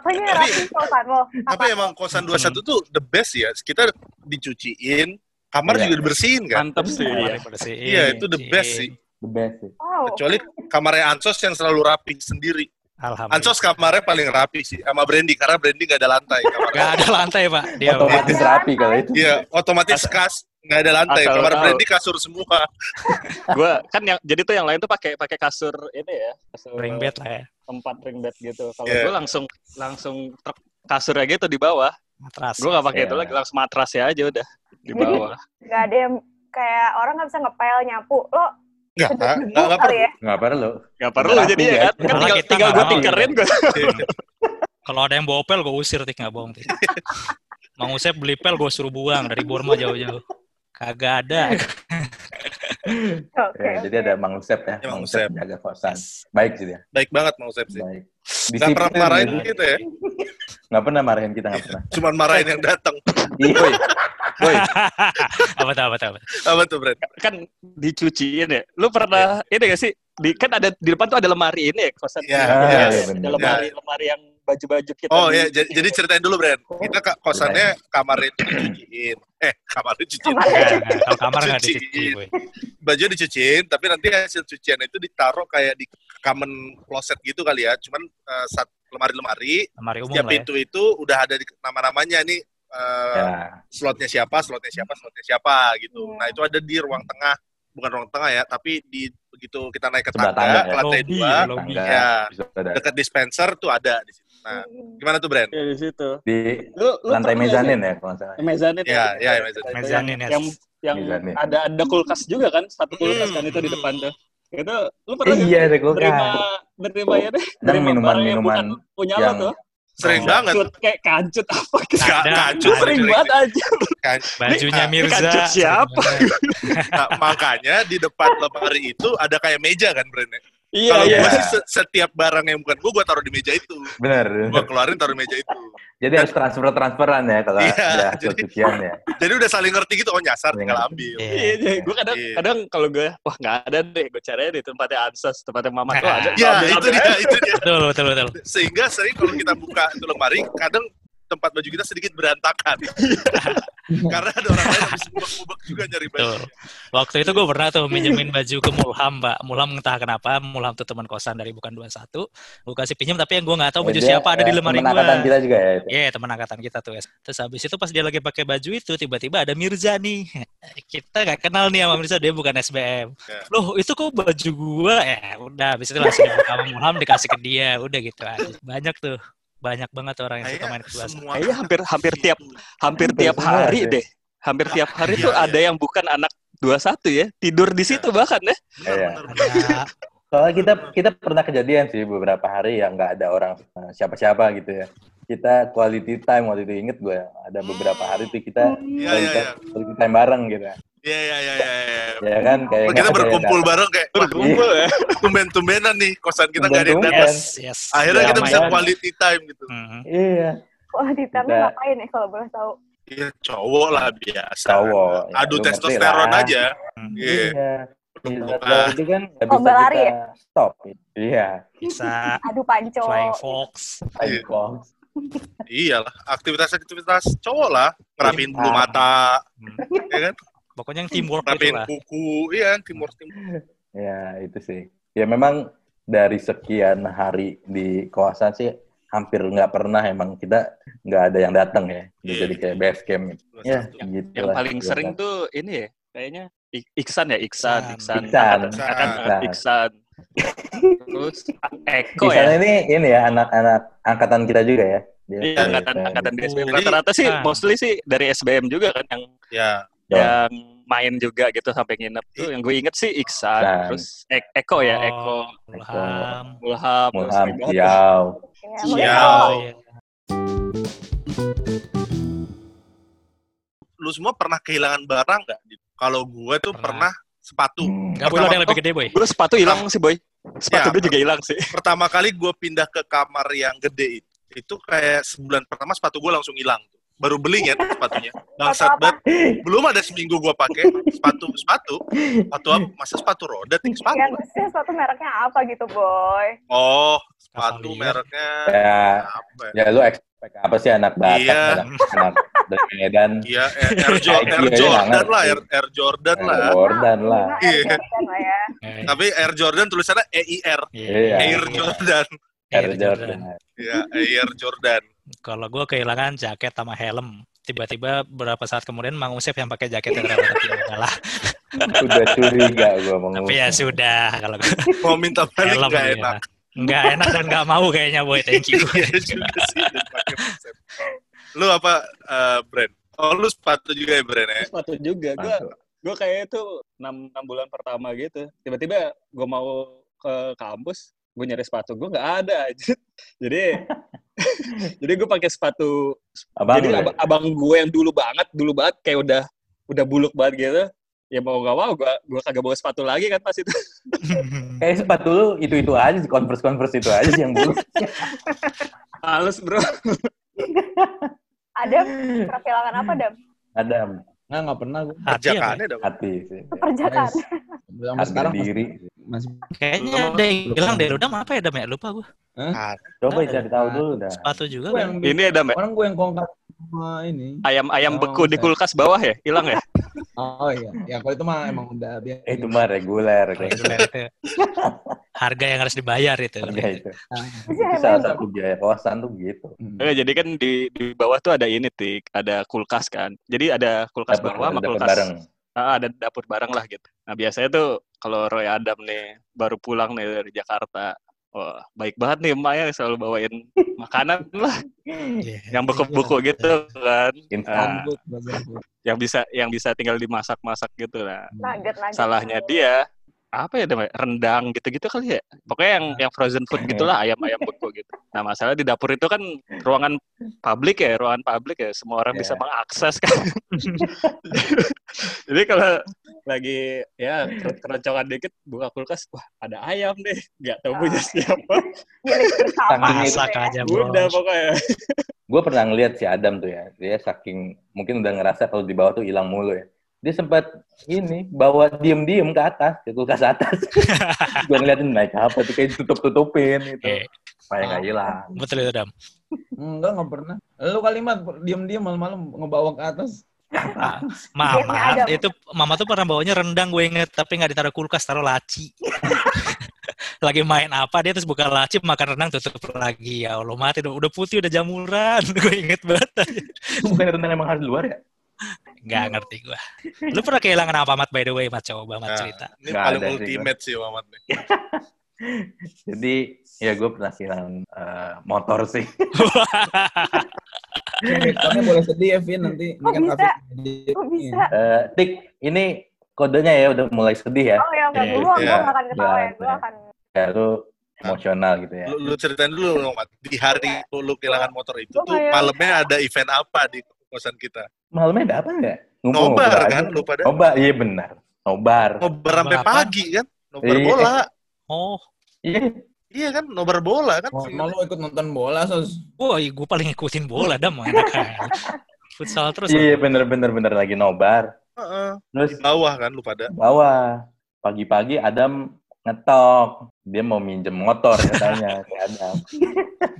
Apanya Tapi- rapi kosan lo? Tapi emang kosan 21 tuh the best ya. Kita dicuciin, kamar Iya. juga dibersihin kan. Mantap sih. Ya. dibersihin, Iya, itu the cuciin. best sih. The best sih. Wow. Kecuali kamarnya Ansos yang selalu rapi sendiri. Alhamdulillah. Ansos kamarnya paling rapi sih. Sama Brandy, karena Brandy nggak ada lantai. <laughs> kamarnya. Gak ada lantai, Pak. Dia, Pak. Otomatis rapi kalau itu. Iya, otomatis kas nggak ada lantai. Asal Kamar tahu. Brandy kasur semua. <laughs> Gua kan yang jadi tuh yang lain tuh pakai pakai kasur ini ya, kasur ring bed lah ya. tempat ring bed gitu. Kalau Iya. gua langsung langsung truk kasurnya gitu di bawah. Matras. Gua nggak pakai Iya. itu lagi, langsung matrasnya aja udah di bawah. Gak ada yang kayak orang nggak bisa ngepel nyapu. Lo Nggak, <laughs> nggak, nggak kali ya? Nggak perlu. Gak perlu Rapi jadi ya. ya kan, kan tinggal, kita tinggal nggak gue mau. tinkerin gue. Kalau ada yang bawa pel, gue usir, Tik. Nggak bohong, Tik. Mang Usep beli pel, gue suruh buang dari Borma jauh-jauh. Kagak ada. Oke. Ya, jadi ada Mang Usep ya. Ya, Mang Usep jaga kosan. Baik sih dia. Baik banget Mang Usep sih. Baik. Nggak pernah Disiplin marahin gitu. kita ya. Nggak pernah marahin kita nggak pernah. Cuman marahin yang datang. Iya. Woi. <laughs> Woi. apa tuh, apa tuh, apa tuh? Apa tuh, Brad? kan dicuciin ya. Lu pernah ini gak sih? Di, kan ada di depan tuh ada lemari ini ya kosan. Iya, Iya, iya, ada lemari lemari yang baju-baju kita. Oh di- ya, jadi, jadi ceritain dulu, Brad. Kita ke kosannya kamarnya itu dicuciin. Eh, kamarnya dicuciin. Kalau kamar nggak Cuciin. dicuci, boy. Baju dicuciin, tapi nanti hasil cucian itu ditaruh kayak di common closet gitu kali ya. Cuman eh, sat- lemari-lemari, Lemari umum setiap ya. pintu itu udah ada nama-namanya nih eh, Ya. slotnya siapa, slotnya siapa, slotnya siapa gitu. Iya. Nah itu ada di ruang tengah, bukan ruang tengah ya, tapi di begitu kita naik ke tangga, tangga ke ya. lantai Lobby, dua, lobby. Ya. dekat dispenser tuh ada di situ. Nah, gimana tuh Brand? Ya di situ. Di Lu, lu lantai pernah mezanin ya kalau nggak salah. Mezanin. Iya, ya, iya, mezanin. yes. Yang yang Mezanin. ada ada kulkas juga kan, satu kulkas Hmm, kan itu di hmm. depan tuh. Itu lu pernah Iya, ada kulkas. nerima ya deh, Dan nerima minuman-minuman punya yang- lo tuh. Sering Oh. banget. Kancut, kayak kancut apa gitu. Kancut ada. Sering banget aja. kan. <laughs> Bajunya Nah, Mirza. kancut siapa? Nah, makanya di depan lemari itu ada kayak meja kan brandnya. Iya, Kalau iya. gue sih se- setiap barang yang bukan gue, gue taruh di meja itu. Bener. Gue keluarin taruh di meja itu. Jadi harus transfer-transferan ya kalau Iya, ada hasil <laughs> jadi- cucian ya. <laughs> Jadi udah saling ngerti gitu, oh nyasar tinggal ambil. Iya, iya. gue kadang Iya. kadang kalau gue wah nggak ada deh, gue cari di tempatnya Ansas, tempatnya Mama tuh ada. <laughs> Ya, Ambil, itu dia, itu dia. Betul, betul, betul. Sehingga sering kalau kita buka itu lemari, kadang tempat baju kita sedikit berantakan. <laughs> <laughs> Karena ada orang lain habis ubek-ubek juga nyari baju. Betul. Waktu itu gue pernah tuh minjemin baju ke Mulham, Mbak. Mulham entah kenapa, Mulham tuh teman kosan dari bukan 21. Gue kasih pinjam, tapi yang gue nggak tahu baju Ya, dia, siapa ada di eh, lemari gue. angkatan kita juga ya itu. Iya, teman angkatan kita tuh. Terus habis itu pas dia lagi pakai baju itu, tiba-tiba ada Mirza nih. <laughs> Kita nggak kenal nih sama Mirza, dia bukan SBM. Ya. Loh, itu kok baju gua? Ya, udah. Habis itu langsung sama Mulham, dikasih ke dia. Udah gitu aja. Banyak tuh. Banyak banget orang yang suka main ke kelas. semua Kayaknya hampir hampir tiap hampir tiap hari ada. deh. Hampir tiap <laughs> hari Iya, tuh iya. ada yang bukan anak 21 ya, tidur di situ bahkan ya. Iya. Soalnya kita kita pernah kejadian sih beberapa hari yang nggak ada orang eh, siapa-siapa gitu ya. Kita quality time waktu itu inget gue ada beberapa hari tuh kita Iya, iya, quality, iya. quality time bareng gitu. Iya, iya, iya, iya. iya. Ya kan kayak kita berkumpul bareng kayak, wah, Berkumpul ya. tumben-tumbenan nih, kosan kita nggak ada yang datang. yes, yes. Akhirnya Ya, kita bisa quality time gitu. Mhm. datang. Iya. Di Kita- ngapain ya kalau boleh tahu? Iya, cowok lah biasa. Cowok. Ya, Adu testosteron aja. Mhm. Iya. Iya. Peluk-pelukan. Iya, itu kan nggak Oh, bisa berlari kita ya? stop. Iya. Bisa <laughs> Adu panco. Flying Fox. Iya. Icon. Iyalah, aktivitas-aktivitas cowok lah. Ngerapiin bulu Ah. mata, ya kan? Pokoknya yang teamwork gitu Ngerapiin lah. kuku, iya timur timur. <laughs> Ya, itu sih. Ya memang dari sekian hari di kawasan sih hampir nggak pernah emang kita nggak ada yang datang ya. Iya. Jadi kayak base camp. gitu. Ya, gitu Yang lah. paling Ya sering kan. tuh ini ya, kayaknya Ik- Iksan ya, Iksan, Iksan. Iksan. Angkatan- angkatan- Iksan. Iksan. Terus Eko Di sana ya. ini ini ya anak-anak angkatan kita juga ya. Dia Iya, angkatan angkatan di SBM. Rata-rata sih ah. mostly sih dari SBM juga kan yang Ya, Ya. yang main juga gitu sampai nginep tuh. Yang gue inget sih Iksan, Iksan. terus Ek- Eko ya, Oh, Eko, Mulham. Mulham, Mulham. Ciao. Ya, Iya. iya. lu semua pernah kehilangan barang nggak? Kalau gue tuh Pernah. pernah sepatu. Hmm. Nggak boleh ada yang lebih gede, Boy. Gue sepatu hilang sih boy. Sepatu Ya, gue juga hilang sih. Pertama kali gue pindah ke kamar yang gede itu, itu kayak sebulan pertama sepatu gue langsung hilang. Baru beli kan sepatunya. Bangsat banget. Belum ada seminggu gue pakai sepatu sepatu. Sepatu apa? Masa sepatu roda? Ting sepatu. Ya, maksudnya sepatu mereknya apa gitu, Boy? Oh, sepatu mereknya Ya, apa? ya? ya lu expect apa sih anak Batak, Iya. anak, anak dari Medan, Iya, Air, Air, Jo- Nike Air Jordan lah. Air, Air Jordan lah. Jordan lah. Iya. Air Jordan lah ya. Eh, Tapi Air Jordan tulisannya EIR, Iya. Air Jordan. Air Jordan. Iya, Air Jordan. Kalau gue kehilangan jaket sama helm, tiba-tiba beberapa saat kemudian Mang Usep yang pakai jaket yang tapi ya udahlah. Udah curiga gue mau Tapi ya sudah kalau Mau minta balik helm nggak ya. enak. Nggak enak dan nggak mau kayaknya boy. Thank you. Iya. Lu apa eh, brand? Oh, lu sepatu juga ya brand ya? Sepatu juga. Gue gue kayak itu 6, 6 bulan pertama gitu. Tiba-tiba gue mau ke kampus, gue nyari sepatu gue nggak ada. jadi jadi gue pakai sepatu. Abang jadi ab- abang gue yang dulu banget, dulu banget kayak udah udah buluk banget gitu. Ya mau gak mau gue gue kagak bawa sepatu lagi kan pas itu. <laughs> Kayak sepatu lu itu-itu aja sih, converse-converse itu aja sih yang dulu. Males bro. Adam, pernah kehilangan apa, Dam? Adam, Nggak, nggak pernah gue. Hati ya? Perjakaannya dong. hati sih. Perjakaan. Sampai Hati sekarang masih, diri. masih Kayaknya ada yang hilang deh. Udah apa ya Dam ya? Lupa gue. Coba Ada. cari tahu dulu dah. Sepatu juga kan. yang Ini ada Mbak. orang gue yang kongkar sama ini. ayam ayam Oh, beku di saya- kulkas bawah ya hilang ya <laughs> Oh iya, ya kalau itu mah emang udah biasa. Eh, itu mah reguler. Reguler itu. Harga yang harus dibayar itu. Harga itu. Ah. Itu salah satu biaya kosan tuh gitu. Hmm. Oke, jadi kan di di bawah tuh ada ini tik, ada kulkas kan. Jadi ada kulkas Dapur- bawah sama dapur kulkas bareng. Ah, ada dapur bareng lah gitu. Nah biasanya tuh kalau Roy Adam nih baru pulang nih dari Jakarta, wah baik banget nih emaknya selalu bawain makanan <laughs> lah, Iya. yang beku-beku gitu kan, Instan. Ah, Gambut, gambut. yang bisa yang bisa tinggal dimasak-masak gitu lah. Nugget, nugget. Salahnya dia apa ya namanya rendang gitu-gitu kali ya pokoknya yang yang frozen food gitulah ayam-ayam beku gitu nah masalah di dapur itu kan ruangan publik ya ruangan publik ya semua orang bisa Iya. mengakses kan <laughs> jadi kalau lagi ya ker- keroncongan dikit buka kulkas wah ada ayam deh nggak tahu punya siapa Milik bersama Saking gitu Masak ya. aja bro. udah pokoknya Gue pernah ngeliat si Adam tuh ya. Dia saking mungkin udah ngerasa kalau di bawah tuh hilang mulu ya. Dia sempat ini bawa diem-diem ke atas, ke kulkas atas. <laughs> gue ngeliatin naik apa tuh kayak tutup-tutupin gitu. Eh. Supaya nggak hilang. Betul itu Dam. Enggak, enggak pernah. Lu kalimat diam-diam malam-malam ngebawa ke atas. <laughs> Mama Biasanya ada. itu Mama tuh pernah bawanya rendang gue inget tapi nggak ditaruh kulkas taruh laci. <laughs> Lagi main apa dia terus buka laci makan rendang tutup lagi ya Allah mati udah, udah putih udah jamuran <laughs> gue inget banget Bukan rendang emang harus di luar ya? nggak ngerti gue lu pernah kehilangan apa Mat by the way Mat coba Mat Nah, cerita ini paling ultimate sih Mamat nih. Jadi ya gue pernah kehilangan eh, motor sih. <laughs> Kamu boleh sedih ya, Vin, nanti. Kok kan bisa? Kok bisa? Eh, Tik, ini kodenya ya udah mulai sedih ya. Oh ya, enggak. Iya, Gue iya. gue akan ketawain. Iya, Gue iya. akan... Ya, lu emosional gitu ya. Lu, lu ceritain dulu dong, Mat. Di hari lu, lu kehilangan motor itu Gua tuh malamnya ada event apa di kosan kita? Malamnya ada apa enggak? Nobar kan lu pada? Nobar, iya benar. Nobar. Nobar sampai pagi kan? Nobar Iya. bola. oh Iya. Iya kan, nobar bola kan? Mau mau lu ikut nonton bola, Sos? wah gue paling ngikutin bola Dam enak aja. futsal terus Iya, bener bener bener lagi nobar. Heeh. Terus Di bawah kan lu pada? bawah pagi-pagi Adam ngetok dia mau minjem motor katanya <laughs> Adam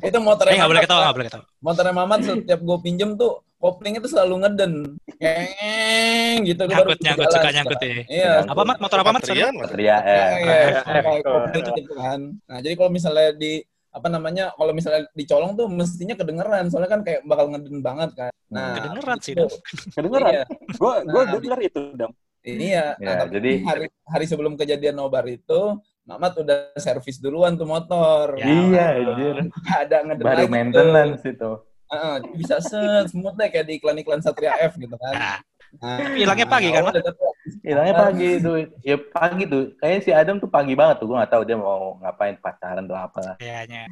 Itu motornya eh nggak boleh ketawa nggak boleh ketawa Motornya Mamat setiap gue pinjem tuh, koplingnya tuh selalu ngeden. Keng, gitu. Gua nyangkut nyangkut suka nyangkut ya Iya. apa Mat motor apa Mat. Satria eh Iya, Iya, pakai iya. kopling gitu kan. Nah, jadi kalau misalnya di apa namanya, kalau misalnya dicolong tuh mestinya kedengeran, soalnya kan kayak bakal ngeden banget kan. Nah, kedengeran sih itu- Dam kedengeran gue gue Nah, denger itu dam iya. Ya, Nah, tapi jadi- hari hari sebelum kejadian nobar itu, Mamat udah servis duluan tuh motor. Ya. iya anjir Nggak ada ngeden baru maintenance itu Jadi bisa set smooth deh kayak di iklan-iklan Satria F gitu kan. Nah, Nah, hilangnya pagi kan, Mat? udah tetap- hilangnya pagi tuh ya pagi tuh kayaknya si Adam tuh pagi banget tuh gue nggak tahu dia mau ngapain pacaran tuh apa. Kayaknya.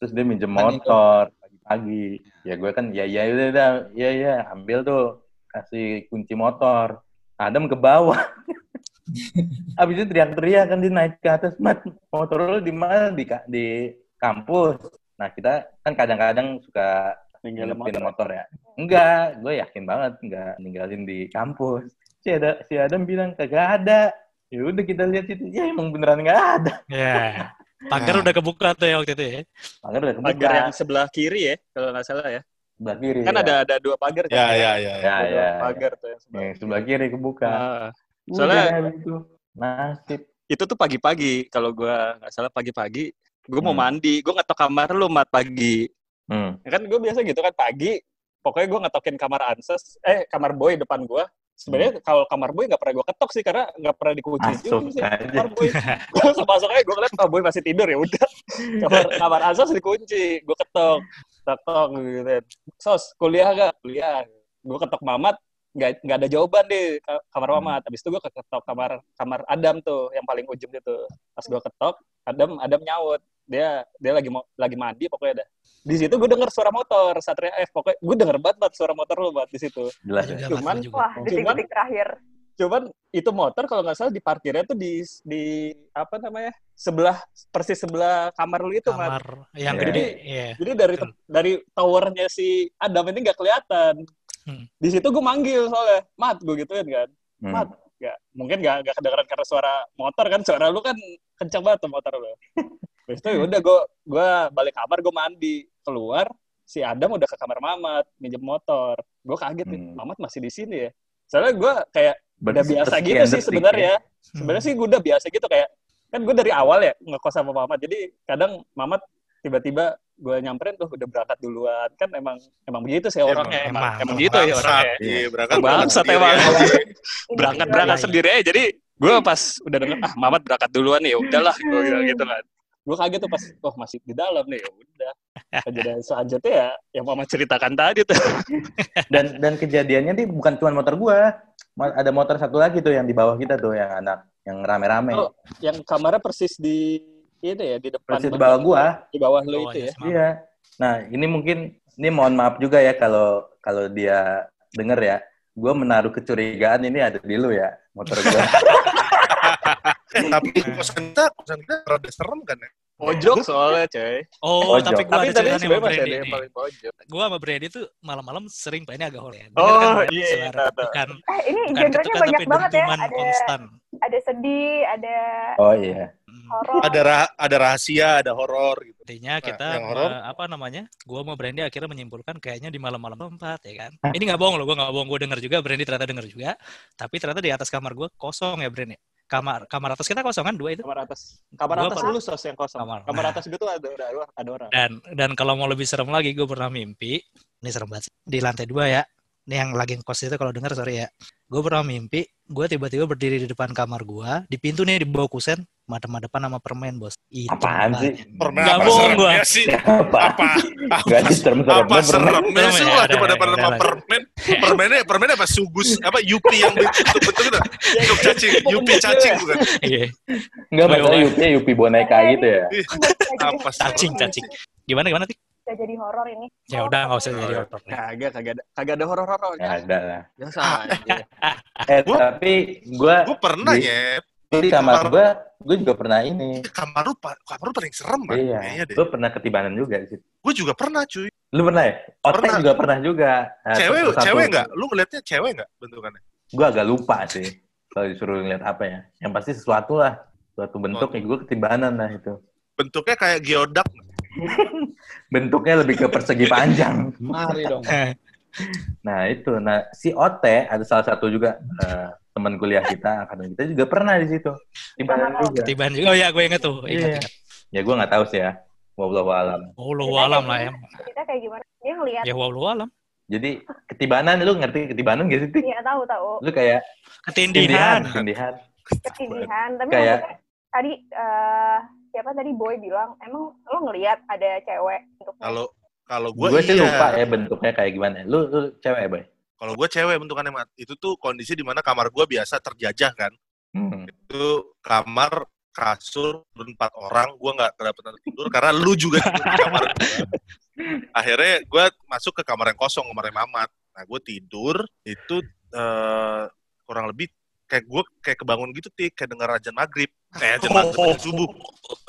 Terus dia minjem Kan itu. motor pagi-pagi. Ya gue kan ya ya udah udah. Ya ya ambil tuh kasih kunci motor. Adam ke bawah. <laughs> Habis itu teriak-teriak kan dia naik ke atas. Mat motor lu di mana? Di ka- di kampus. Nah kita kan kadang-kadang suka ninggalin motor. motor ya. Enggak gue yakin banget enggak ninggalin di kampus. Si ada si Adam bilang kagak ada. Ya udah kita lihat itu. Ya emang beneran nggak ada. Ya pagar udah kebuka tuh ya waktu itu ya. Pagar udah kebuka. Pagar yang sebelah kiri ya kalau nggak salah ya. Sebelah kiri kan ya. ada ada dua pagar kan? Ya, ya, ya. ya. ya ya dua pagar tuh yang sebelah yang sebelah kiri kebuka. Ah, Udah Soalnya- habis itu nasib. itu tuh pagi-pagi kalau gua nggak salah pagi-pagi gue mau Hmm. mandi. Gue ngetok kamar lu mat pagi hmm. Ya kan gue biasa gitu kan pagi pokoknya gue ngetokin kamar anses eh kamar boy depan gue. Sebenarnya kalau kamar boy nggak pernah gue ketok sih karena nggak pernah dikunci juga sih kamar boy. <laughs> Gue masuk aja gue ngeliat oh boy masih tidur ya udah. Kamar kamar anses dikunci gue ketok ketok gitu sos kuliah gak kuliah. Gue ketok mamat nggak nggak ada jawaban deh ka- kamar Hmm. mamat. Habis itu gue ketok kamar kamar Adam tuh yang paling ujung itu. Pas gue ketok Adam Adam nyaut dia dia lagi mau lagi mandi pokoknya dah di situ gue denger suara motor Satria F pokoknya gue denger banget banget suara motor lu banget di situ jelas ya Mat, Cuman- juga. Wah, detik-detik terakhir. cuman itu motor kalau nggak salah di parkirnya tuh di di apa namanya sebelah persis sebelah kamar lu itu Mat. kamar yang Ya. gede ya jadi dari Betul. dari towernya si Adam ini nggak kelihatan Hmm. di situ gue manggil soalnya mat gue gituin kan Hmm. mat nggak mungkin nggak nggak kedengeran karena suara motor kan suara lu kan kencang banget tuh motor lu <laughs> Terus itu udah gue gue balik kamar gue mandi keluar si Adam udah ke kamar Mamat minjem motor gue kaget nih Hmm. Mamat masih di sini ya Soalnya gue kayak udah biasa gitu sih sebenarnya. ya. Sebenarnya sih gue udah biasa gitu kayak kan gue dari awal ya ngekos sama Mamat. Jadi kadang Mamat tiba-tiba gue nyamperin tuh udah berangkat duluan. Kan emang emang begitu sih orangnya. Emang, emang. emang gitu ya orangnya. Iya, berangkat Bangsat emang. berangkat <laughs> berangkat sendiri aja. Jadi gue pas udah denger ah Mamat berangkat duluan ya udahlah gue bilang gitu kan. Gue kaget tuh pas, oh masih di dalam nih, ya udah. Kejadian selanjutnya ya yang Mamat ceritakan tadi tuh. <laughs> Dan dan kejadiannya nih bukan cuma motor gua. Ma- Ada motor satu lagi tuh yang di bawah kita tuh yang anak yang rame-rame. Oh, yang kamarnya persis di ini ya di depan Persis di bawah gua. di bawah lo itu ya. Iya. Nah, ini mungkin ini mohon maaf juga ya kalau kalau dia denger ya. Gua menaruh kecurigaan ini ada di lu ya, motor gua. <laughs> Eh, tapi kosan kita, kosan kita rada serem kan ya? Pojok soalnya coy. Oh, Pojok. tapi gua Tapi ada tadi ceritanya sama yang paling pojok. Gua sama Brandy tuh malam-malam sering pak ini agak horor ya. Oh, Dengar kan, iya, suara iya, tahu. bukan Eh, ini bukan genrenya ketukan banyak tapi banget ya. Ada konstan. ada sedih, ada Oh iya. Hmm. horor. Ada ra- ada rahasia, ada horor gitu. Intinya kita yang horor? eh, apa namanya? Gua sama Brandy akhirnya menyimpulkan kayaknya di malam-malam tempat ya kan. Ini nggak bohong loh, gua nggak bohong, gua denger juga Brandy ternyata denger juga. Tapi ternyata di atas kamar gua kosong ya Brandy. Kamar kamar atas kita kosong kan dua itu. Kamar atas. Kamar Gua atas apa? lu sos yang kosong. Kamar. Kamar, Nah. atas gue tuh ada ada ada orang. Dan dan kalau mau lebih serem lagi, gue pernah mimpi. Ini serem banget sih. Di lantai dua ya. Ini yang lagi ngkos itu kalau dengar sorry ya. Gue pernah mimpi, gue tiba-tiba berdiri di depan kamar gue. Di pintu nih di bawah kusen, madep-madepan sama permen bos. Itu Apaan sih? Nggak apa bohong <laughs> gua. seremnya sih? Apa? Apa? Gak ada serem-seremnya apa pernah. seremnya Serem sih ya, lah ada, pada ada sama permen permennya permennya apa sugus apa yupi yang bentuk-bentuk itu <laughs> Yup cacing yupi cacing bukan Iya. Enggak, masalah woi. Yupi, Yupi boneka gitu ya. apa sih Cacing, cacing. Gimana gimana? Gak jadi horor ini. Ya udah nggak usah jadi iya. horor. Kagak kagak ada kagak ada horor-horor. Ya ada lah. Biasa aja. <laughs> Eh, Gua- tapi gue gue pernah ya di kamar gue, gue juga pernah ini. kamar lu kamar lu paling serem kan Iya, kayaknya deh gue pernah ketibanan juga di situ. gue juga pernah cuy Lu pernah ya? Otek Pernah. juga pernah juga. Nah, cewek satu- cewek nggak lu ngeliatnya cewek nggak bentukannya Gue agak lupa sih. Kalau disuruh ngeliat apa ya. Yang pasti sesuatu lah. Suatu bentuk, ya gue ketibanan lah itu. bentuknya kayak geodak <laughs> Bentuknya lebih ke persegi panjang. Mari dong. <laughs> Nah itu, nah si Ote ada salah satu juga eh, teman kuliah kita, akademi kita juga pernah di situ. Lo. juga. Ketiban juga. Oh ya, gue inget tuh. Ingat, Iya. ingat. Ya gue nggak tahu sih ya. Wallahu alam. Wallahu alam lah ya. Cerita kayak gimana? Dia ngeliat. Ya wallahu alam. Jadi ketibanan, lu ngerti ketibanan gak sih? Iya tahu tahu. Lu kayak Ketindihan. ketindihan. Ketindihan. Tapi Kayak- tadi eh, siapa tadi boy bilang emang lo ngelihat ada cewek untuk kalau kalau gue Gue sih iya lupa ya bentuknya kayak gimana. Lu, lu cewek ya, Boy? Kalau gue cewek bentukannya mat. Itu tuh kondisi di mana kamar gue biasa terjajah kan. Hmm. itu kamar kasur berempat orang gue nggak kedapatan tidur karena lu juga tidur di kamar <laughs> akhirnya gue masuk ke kamar yang kosong kamarnya mamat nah gue tidur itu eh, kurang lebih kayak gue kayak kebangun gitu tik. Kayak dengar azan maghrib. Eh azan maghrib azan subuh.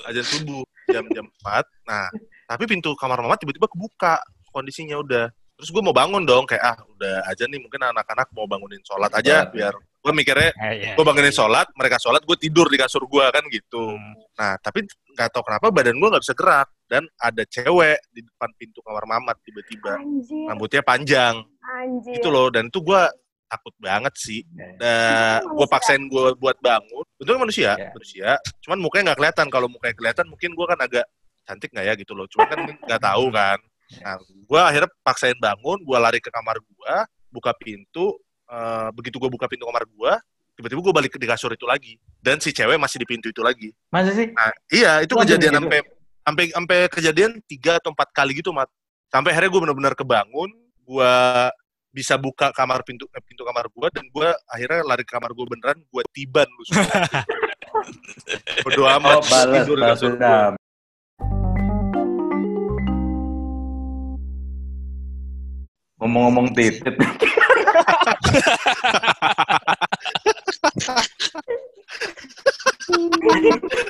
Azan subuh jam jam 4 nah tapi pintu kamar mamat tiba-tiba kebuka kondisinya udah terus gue mau bangun dong kayak ah udah aja nih mungkin anak-anak mau bangunin sholat aja Sholat. biar gue mikirnya Eh, iya. gue bangunin sholat mereka sholat gue tidur di kasur gue kan gitu. Hmm. nah tapi nggak tahu kenapa badan gue nggak bisa gerak dan ada cewek di depan pintu kamar mamat tiba-tiba. Anjir. Rambutnya panjang. Anjir. Itu loh dan itu gue takut banget sih. Ya. nah, gue paksain gue buat bangun. Untungnya manusia Ya. manusia. Cuman mukanya nggak kelihatan. Kalau mukanya kelihatan mungkin gue kan agak cantik nggak ya gitu loh. Cuman kan nggak tahu kan nah gue akhirnya paksain bangun gue lari ke kamar gue buka pintu eh, begitu gue buka pintu kamar gue tiba-tiba gue balik ke di kasur itu lagi. Dan si cewek masih di pintu itu lagi. Masa sih? nah iya itu Waduh, kejadian gitu. sampai sampai sampai kejadian tiga atau empat kali gitu mat. Sampai akhirnya gue benar-benar kebangun gue bisa buka kamar pintu eh, pintu kamar gue dan gue akhirnya lari ke kamar gue beneran gue tiban lu semua. <laughs> Berdoa amat Oh, balas, tidur kasur Ngomong-ngomong titit.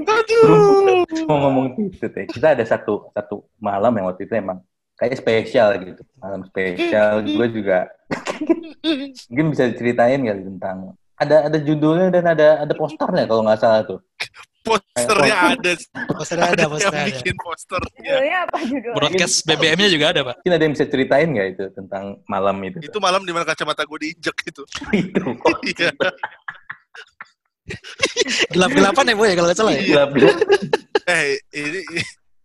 aduh ngomong titit ya. Kita ada satu satu malam yang waktu itu emang kayak spesial gitu. Malam spesial. Gue juga mungkin bisa diceritain kali tentang ada ada judulnya dan ada ada posternya kalau nggak salah tuh. Posternya ada. Posternya ada, yang posternya ada. bikin posternya. Judulnya apa judulnya? Broadcast BBM-nya juga ada, Pak. Mungkin ada yang bisa ceritain nggak itu tentang malam itu? Itu malam di mana kacamata gue diinjek itu. <laughs> itu. Iya. Gelap-gelapan ya, Bu ya, kalau nggak salah ya? Gelap-gelap. Eh, ini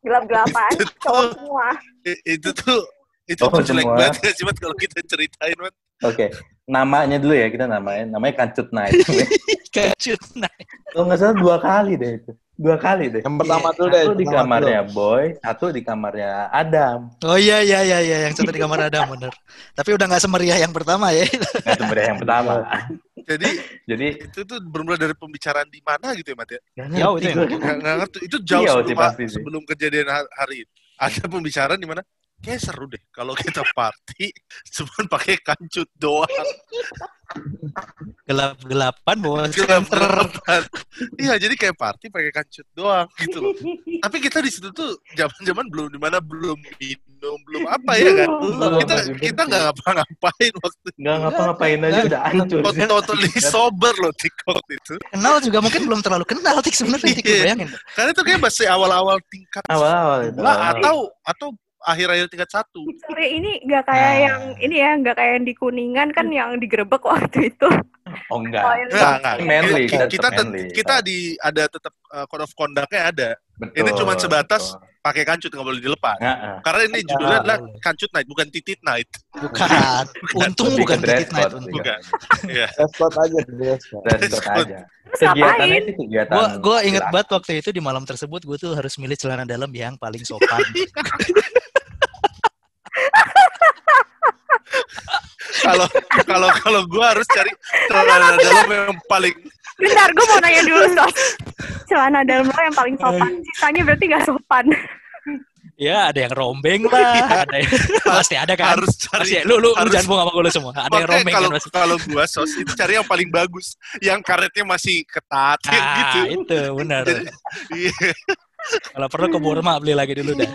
Gelap-gelapan, Itu cowok tuh- semua. itu tuh itu Oh, tuh jelek banget ya sih Mat, kalau kita ceritain. Oke, namanya dulu ya kita namain. Namanya Kancut Night. <laughs> Kecut. Nah, Kalau nggak salah dua kali deh itu. Dua kali deh. Yang pertama dulu deh. Satu di kamarnya dulu. Boy, satu di kamarnya Adam. Oh iya iya iya iya yang satu di kamar ada bener. Tapi udah nggak semeriah yang pertama ya. Nggak sebenarnya yang pertama. <laughs> Jadi Jadi itu tuh bermula dari pembicaraan di mana gitu ya Mat ya? Jauh ngerti itu ya? Nggak, ngerti. Itu jauh Iya, sebelum, sih, pasti sih. sebelum kejadian ha- hari itu. Ada pembicaraan di mana kayak seru deh kalau <laughs> kita party <laughs> cuman pakai kancut doang. Gelap-gelapan bawa senter. Gelap-gelapan. Iya, jadi kayak party pakai kancut doang gitu loh. Tapi kita di situ tuh zaman-zaman belum di mana belum minum, belum apa ya kan? Belum, Kita belum. kita nggak ngapa-ngapain waktu Nggak ngapa-ngapain aja udah hancur. totally sober loh TikTok itu. Kenal juga mungkin belum terlalu kenal Tik sebenarnya Tik Iya. bayangin. Karena itu kayak masih awal-awal tingkat awal-awal. atau atau akhir-akhir tingkat satu. Sorry, ini nggak kayak Ah. yang ini ya, nggak kayak yang di Kuningan kan yang digerebek waktu itu. Oh enggak. Oh, Enggak, enggak. Manly, Kita, kita kita, tetap manly. kita di ada tetap uh, code of conduct-nya ada. Betul, Ini cuma sebatas betul. Pakai kancut nggak boleh dilepas. Heeh. Karena ini judulnya Ah, adalah kancut night, bukan titit night. Bukan. <laughs> Untung Lebih bukan ke dress titik night. untung. Bukan. Iya. <laughs> Dress aja, dress code. Dress code aja. Ngapain? sih kegiatan. Gua gua inget banget waktu itu di malam tersebut gue tuh harus milih celana dalam yang paling sopan. <laughs> Kalau kalau kalau gue harus cari celana dalam yang paling Bentar, gue mau nanya dulu, Sos. Celana dalam lo yang paling sopan, sisanya berarti nggak sopan. ya ada yang rombeng lah, ada yang, pasti ada kan. harus cari. Pasti, lu lu, lu harus- jangan bohong sama gue lu semua. Ada yang rombeng kalau kan pasti. kalau gue sos itu cari yang paling bagus, yang karetnya masih ketat yang Ah, gitu. itu benar. Jadi, iya. Kalau perlu ke Burma beli lagi dulu dah. <laughs>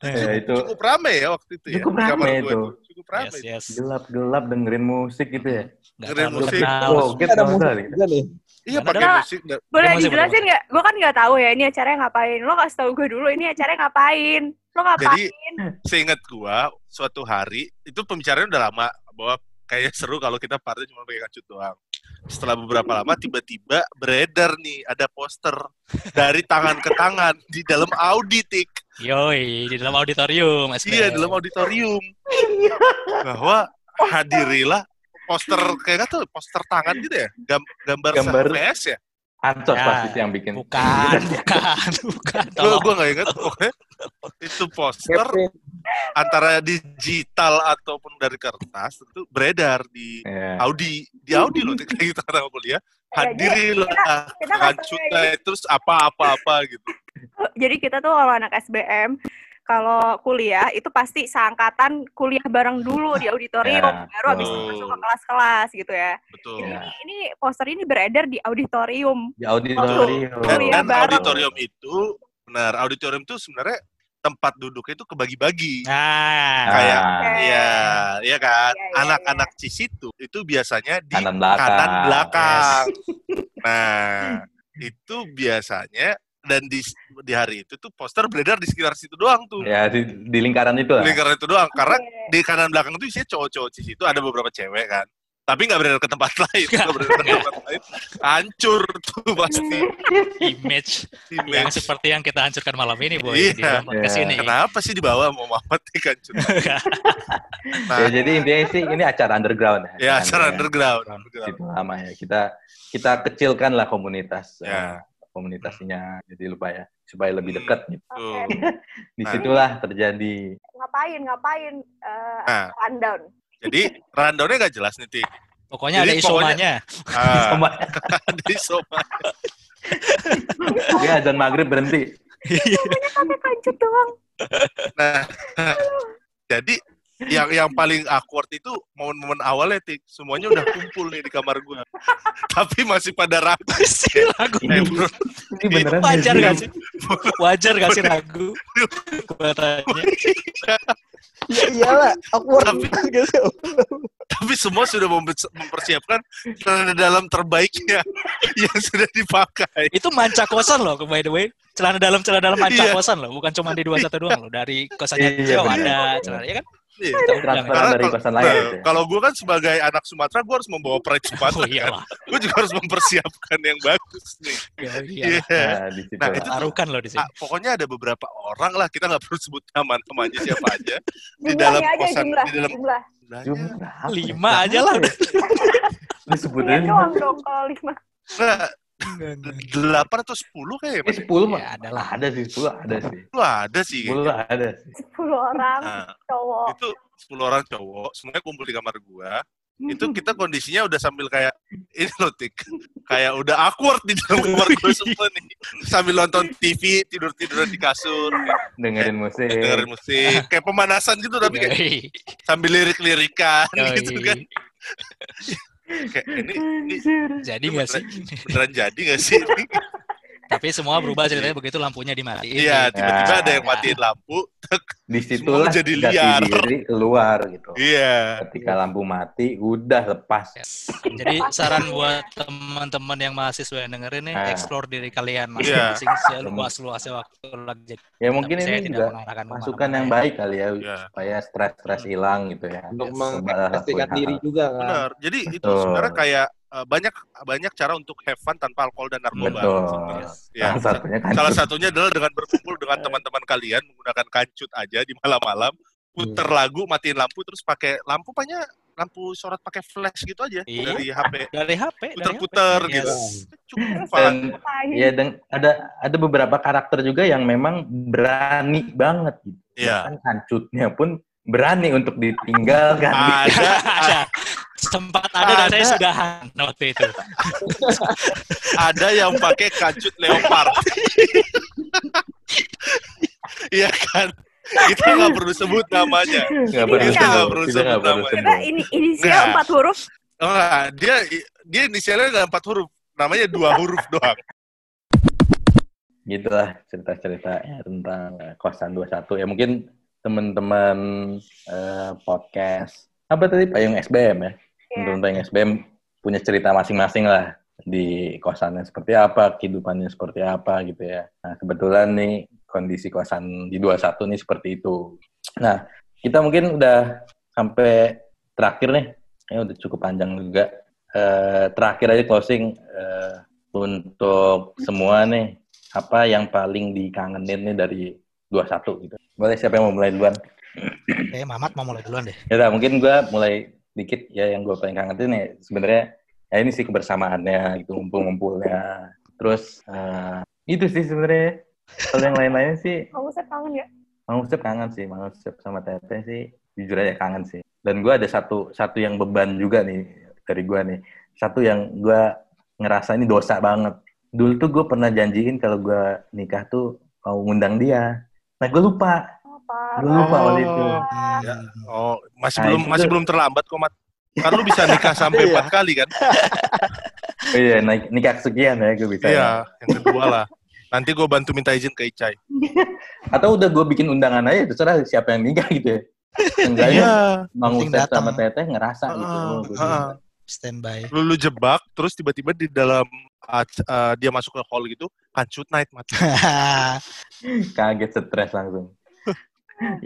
Ya, itu Cukup rame ya waktu itu ya. Cukup rame gua itu. Cukup rame. Yes, yes. gelap-gelap dengerin musik gitu ya. Dengerin musik. Oh, gitu ada musik juga nih. Iya pakai musik. dan- Boleh dijelasin nggak? Gue kan nggak tahu ya ini acaranya ngapain. Lo kasih tahu gue dulu ini acaranya ngapain. Lo ngapain? Jadi seingat gua suatu hari itu pembicaraan udah lama bahwa kayaknya seru kalau kita party cuma pakai kancut doang. Setelah beberapa lama tiba-tiba beredar nih ada poster dari tangan ke tangan di dalam auditik. Yoi, di dalam auditorium. SPM. Iya, dalam auditorium. Bahwa hadirilah poster kayak tuh poster tangan gitu ya, Gam- gambar, Gambar. VS ya. Ancos Ya. pasti yang bikin. Bukan, <laughs> bukan, bukan. Gue Tolong. gua nggak ingat pokoknya itu poster antara digital ataupun dari kertas itu beredar di Ya. Audi di Audi loh kita kata kuliah hadirilah kita nggak kancut tahu ya, night, terus apa apa apa gitu <laughs> Jadi kita tuh kalau anak SBM, kalau kuliah itu pasti seangkatan kuliah bareng dulu di auditorium, Ya, baru habis itu masuk ke kelas-kelas gitu ya. betul Ini, Ya. ini poster ini beredar di auditorium. Di auditorium. dan, dan bareng. auditorium itu benar auditorium itu sebenarnya tempat duduknya itu kebagi-bagi Nah, kayak Oke. Iya, iya kan. Iya, iya, Anak-anak di situ itu biasanya di Kanan belakang. kanan belakang. Nah, itu biasanya dan di di hari itu tuh poster beredar di sekitar situ doang tuh. Ya di, di lingkaran itu lah. Lingkaran itu doang. Karena Oke. di kanan belakang tuh isinya cowok-cowok di situ ada beberapa cewek kan. Tapi nggak beredar ke tempat <laughs> lain. Nggak beredar ke tempat lain. Hancur tuh pasti. image yang Image. seperti yang kita hancurkan malam ini, Boy. Iya. Di podcast Iya. Kenapa sih dibawa mau Muhammad <laughs> nih hancur? Nah, Ya, jadi intinya sih ini acara underground ya. ya acara Underground. underground. Lama ya. Kita kita kecilkan lah komunitas. Ya. Eh, komunikasinya jadi lupa ya supaya lebih Hmm. dekat gitu. Tuh. <laughs> Di situlah terjadi Ngapain, ngapain uh, Nah, rundown. jadi rundownnya nggak jelas nih, Tik. Pokoknya Jadi <laughs> <laughs> ada isomanya. Ah, Sama ada isoma. dia azan maghrib berhenti. Pakai kancut doang. Nah, jadi yang yang paling awkward itu momen-momen awalnya tik semuanya udah kumpul nih di kamar gua <laughs> tapi masih pada ragu si lagu. Ini, bro. ini beneran Wajar gak sih? Wajar gak sih ragu? <laughs> Gue tanya. Ya iyalah, aku Tapi- <laughs> guys. tapi semua sudah mempe- mempersiapkan celana dalam terbaiknya yang sudah dipakai. Itu manca kosan loh, by the way. Celana dalam celana dalam manca Iya. kosan loh, bukan cuma di 21 doang loh. Dari kosannya Iya, Cio benar. ada celana, ya kan? Iya. Transferan dari kalau- kosan nah, lain gitu ya. Kalau gue kan sebagai anak Sumatera, gue harus membawa pride <laughs> Oh Sumatera. kan. iyalah. Gue juga harus mempersiapkan yang bagus nih. Ya, Iya. Nah, di situ. Nah, lah. itu- Taruhkan loh di sini. Ah, pokoknya ada beberapa orang lah, kita nggak perlu sebut nama-namanya <laughs> siapa aja. di dalam aja kosan, jumlah, di dalam jumlah. Jumlah? Lima aja lah udah. <laughs> Disebutin Iya doang dong kalau lima. Nggak, delapan atau sepuluh kayak ya, Eh, sepuluh mah. Ya, ada lah. Ada sih, sepuluh ada sih. Lu ada sih. Sepuluh kayaknya. ada sih. Sepuluh orang Nah, cowok. itu 10 orang cowok, semuanya kumpul di kamar gua. Itu kita kondisinya udah sambil kayak ini loh Tik. Kayak udah awkward di dalam kamar gua semua nih. Sambil nonton TV, tidur-tiduran di kasur, Dengerin musik. dengerin musik, kayak pemanasan gitu tapi kayak sambil lirik-lirikan Yoi. gitu kan. Kayak ini, ini <laughs> Jadi nggak sih? beneran jadi gak sih? Tapi semua berubah ceritanya begitu lampunya dimatiin. Iya, tiba-tiba Ya. ada yang matiin lampu. Di situlah Semua jadi liar. diri keluar gitu. Iya. Ketika lampu mati, udah lepas. Jadi saran buat teman-teman yang mahasiswa yang dengerin nih, Ah. explore diri kalian Iya. masing-masing seluas-luasnya waktu lagi. Ya mungkin Tapi ini tidak juga masukan yang ya. baik kali ya, Iya. supaya stres-stres hilang gitu ya. Untuk Yes. Coba diri juga kan. Benar. Jadi itu sebenarnya kayak eh, banyak banyak cara untuk have fun tanpa alkohol dan narkoba. Betul. Ya, Salah satunya kan. Salah satunya adalah dengan berkumpul dengan <laughs> teman-teman kalian menggunakan kancut aja di malam-malam, puter lagu, matiin lampu, terus pakai lampu banyak lampu sorot pakai flash gitu aja Iya. dari HP. <laughs> Dari HP, dari Puter-puter HP. gitu. Yes. Cukup Dan ya dan ada ada beberapa karakter juga yang memang berani banget gitu. Iya. Bahkan kancutnya pun berani untuk ditinggalkan. Ada <laughs> ada. Sempat ada dan saya Ada. sudahan waktu itu. <laughs> ada yang pakai kancut leopard. <laughs> Iya kan? Kita nggak perlu sebut namanya. Nggak perlu Kita sebut, nggak perlu sebut perlu namanya. Kita sebut. ini inisial Nggak. empat huruf. Oh, dia dia inisialnya nggak empat huruf, namanya dua huruf doang. Gitulah cerita-cerita ya, tentang eh, kosan 21 ya mungkin teman-teman eh, podcast apa tadi payung SBM ya Teman-teman payung SBM punya cerita masing-masing lah di kosannya seperti apa kehidupannya seperti apa gitu ya nah kebetulan nih kondisi kosan di 21 nih seperti itu nah kita mungkin udah sampai terakhir nih ya udah cukup panjang juga Eh, terakhir aja closing eh, untuk semua nih apa yang paling dikangenin nih dari 21 gitu. Boleh siapa yang mau mulai duluan? Kayaknya Mamat mau mulai duluan deh. Ya udah, mungkin gue mulai dikit ya yang gue paling kangenin nih sebenarnya ya ini sih kebersamaannya gitu ngumpul-ngumpulnya. Terus eh, itu sih sebenarnya. Kalau yang lain-lainnya sih Kamu saya kangen ya? Mang Usep kangen sih, Mang Usep sama Teteh sih jujur aja kangen sih. Dan gue ada satu satu yang beban juga nih dari gue nih. Satu yang gue ngerasa ini dosa banget. Dulu tuh gue pernah janjiin kalau gue nikah tuh mau ngundang dia. Nah gue lupa. Oh, lupa waktu itu. Ya. Oh, masih Nah, belum itu masih belum terlambat kok, Mat. Kan lu bisa nikah sampai <laughs> Iya. empat kali kan? Oh iya, naik, nikah sekian ya gue bisa. ya. Iya, yang kedua lah. Nanti gue bantu minta izin ke Icai. Atau udah gue bikin undangan aja, terserah siapa yang nikah gitu ya. Enggaknya Mang Penting Usep sama. Teteh ngerasa gitu. Ah, Oh, gua ah. bilang. Standby. Lu, lu jebak, terus tiba-tiba di dalam eh, dia masuk ke hall gitu, kancut night, Mat. <laughs> kaget stres langsung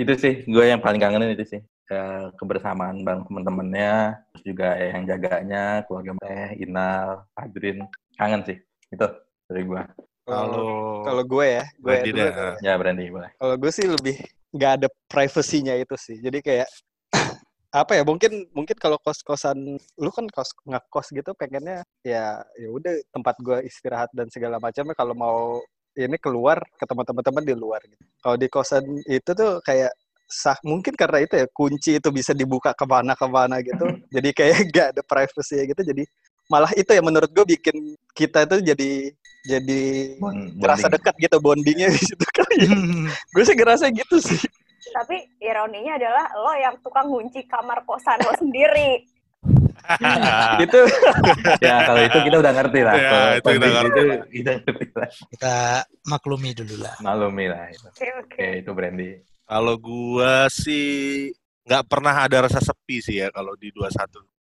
itu sih gue yang paling kangenin itu sih Ya, kebersamaan bareng temen-temennya terus juga yang jaganya keluarga teh Inal Adrin kangen sih itu dari gue Kalau Kalau gue ya, gue Brandi dulu ah. ya Brandy boleh Kalau gue sih lebih nggak ada privasinya itu sih. Jadi kayak <coughs> apa ya? Mungkin mungkin kalau kos-kosan lu kan kos ngekos gitu pengennya ya ya udah tempat gue istirahat dan segala macamnya kalau mau ini keluar ketemu teman-teman di luar gitu. Kalau di kosan itu tuh kayak sah mungkin karena itu ya kunci itu bisa dibuka ke mana-kemana gitu. <laughs> jadi kayak gak ada privacy gitu. Jadi malah itu ya menurut gue bikin kita itu jadi jadi bonding. dekat gitu bondingnya di situ kali ya. gue sih ngerasa gitu sih. Tapi ironinya adalah lo yang tukang kunci kamar kosan lo sendiri. <laughs> itu ya kalau itu kita udah ngerti lah Ya, Kalau itu kita ngerti. itu kita ngerti lah Kita maklumi dulu lah. malumi lah itu Oke, oke. oke itu Brandy Kalau gua sih nggak pernah ada rasa sepi sih ya kalau di 21.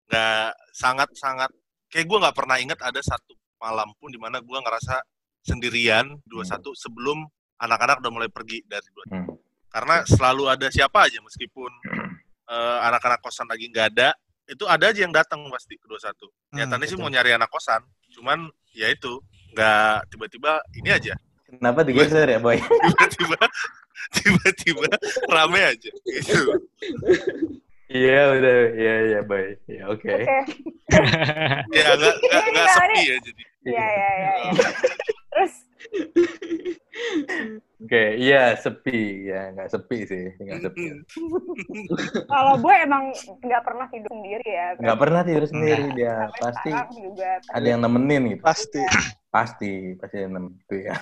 Nggak sangat-sangat kayak gue nggak pernah ingat ada satu malam pun di mana gue ngerasa sendirian 21 sebelum anak-anak udah mulai pergi dari 22. Hmm. Karena selalu ada siapa aja meskipun eh, anak-anak kosan lagi nggak ada, itu ada aja yang datang pasti ke 21. Nyatanya sih betul. mau nyari anak kosan, cuman ya itu nggak tiba-tiba ini aja Kenapa digeser ya, Boy? <laughs> tiba-tiba tiba-tiba rame aja gitu. Iya, udah. Iya, iya, Boy. Ya, oke. Ya nggak nggak nggak Iya, sepi ya jadi. Iya, iya, iya. iya. Terus <laughs> Oke, iya, sepi. Ya, nggak sepi sih. Nggak sepi. <laughs> kalau gue emang nggak pernah tidur sendiri ya. Nggak pernah tidur sendiri dia. Pasti juga. ada yang nemenin gitu. Pasti. Pasti, pasti nemenin. Itu ya.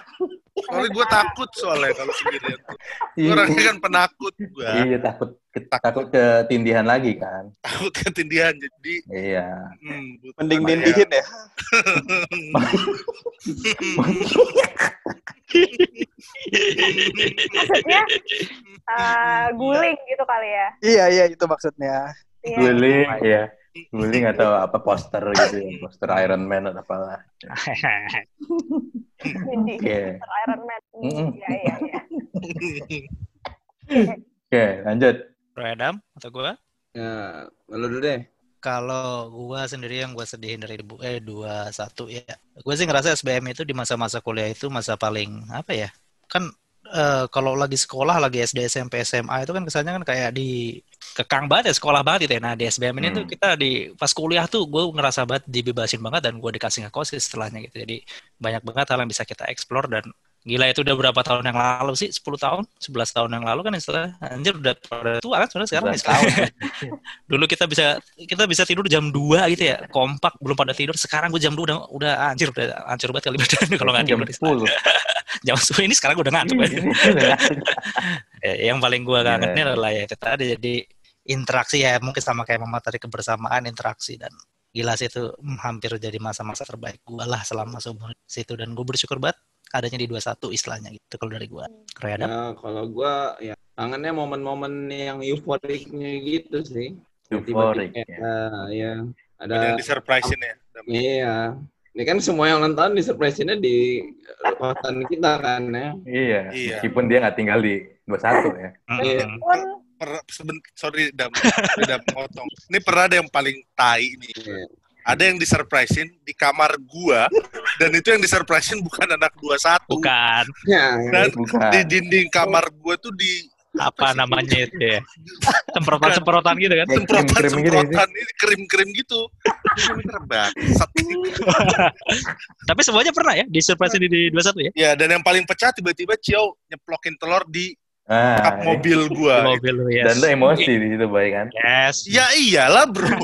Soalnya gue takut soalnya kalau sendirian. Gue Iya, orangnya kan penakut gue. iya, takut takut ketindihan lagi kan. Takut ketindihan jadi Iya. hmm, Mending nindihin ya. Maksudnya eh, guling gitu kali ya. Iya, iya itu maksudnya. Iya. Guling, ya. Guling atau apa poster gitu ya, poster Iron Man atau apalah. Oke. Iron Man. Iya, iya, iya. Oke, lanjut. Bro Adam atau gua? Ya, lu dulu deh. Kalau gua sendiri yang gua sedihin dari bu eh 21 ya. Gua sih ngerasa SBM itu di masa-masa kuliah itu masa paling apa ya? Kan eh, kalau lagi sekolah, lagi SD, SMP, SMA itu kan kesannya kan kayak di kekang banget ya sekolah banget gitu ya. Nah di SBM ini Hmm. tuh kita di pas kuliah tuh gue ngerasa banget dibebasin banget dan gue dikasih ngekos setelahnya gitu. Jadi banyak banget hal yang bisa kita explore dan gila itu udah berapa tahun yang lalu sih? 10 tahun? 11 tahun yang lalu kan istilah anjir udah pada tua kan sebenarnya sekarang 11 nih sekarang. Dulu kita bisa kita bisa tidur jam 2 gitu ya, kompak belum pada tidur. Sekarang gue jam 2 udah udah anjir udah hancur banget kali badan kalau nggak jam tidur. 10. <laughs> jam 10 ini sekarang gue <laughs> udah ngantuk. Ya, yang paling gue kangenin Iya. adalah ya itu tadi jadi interaksi ya mungkin sama kayak mama tadi kebersamaan interaksi dan gila sih itu hmm, hampir jadi masa-masa terbaik gue lah selama seumur situ dan gue bersyukur banget adanya di 21 istilahnya gitu kalau dari gue Roy Adam Ya, kalau gua ya kangennya momen-momen yang euforiknya gitu sih. Euforik. Tiba-tiba, ya. ya, ya. ada yang Ada disurprisein ya. iya. Ini kan semua yang nonton di surprise-nya di kosan kita kan ya. Iya. Iya. Meskipun dia nggak tinggal di 21 ya. Iya. Per, seben- sorry dam, dam potong. Ini pernah ada yang paling tai nih. Iya. Ada yang disurprisein di kamar gua dan itu yang disurprisein bukan anak 21. bukan Ya, Dan Bukan. di dinding kamar gua tuh di apa namanya itu ya semprotan-semprotan gitu kan semprotan gitu sih. semprotan ini krim krim gitu. <laughs> Tapi semuanya pernah ya di surprise di, di 21 ya Ya dan yang paling pecah tiba-tiba Cio nyeplokin telur di Ah, kap mobil di gua. mobil lu yes Dan lu emosi di situ, Boy kan? yes Ya iyalah bro. <laughs>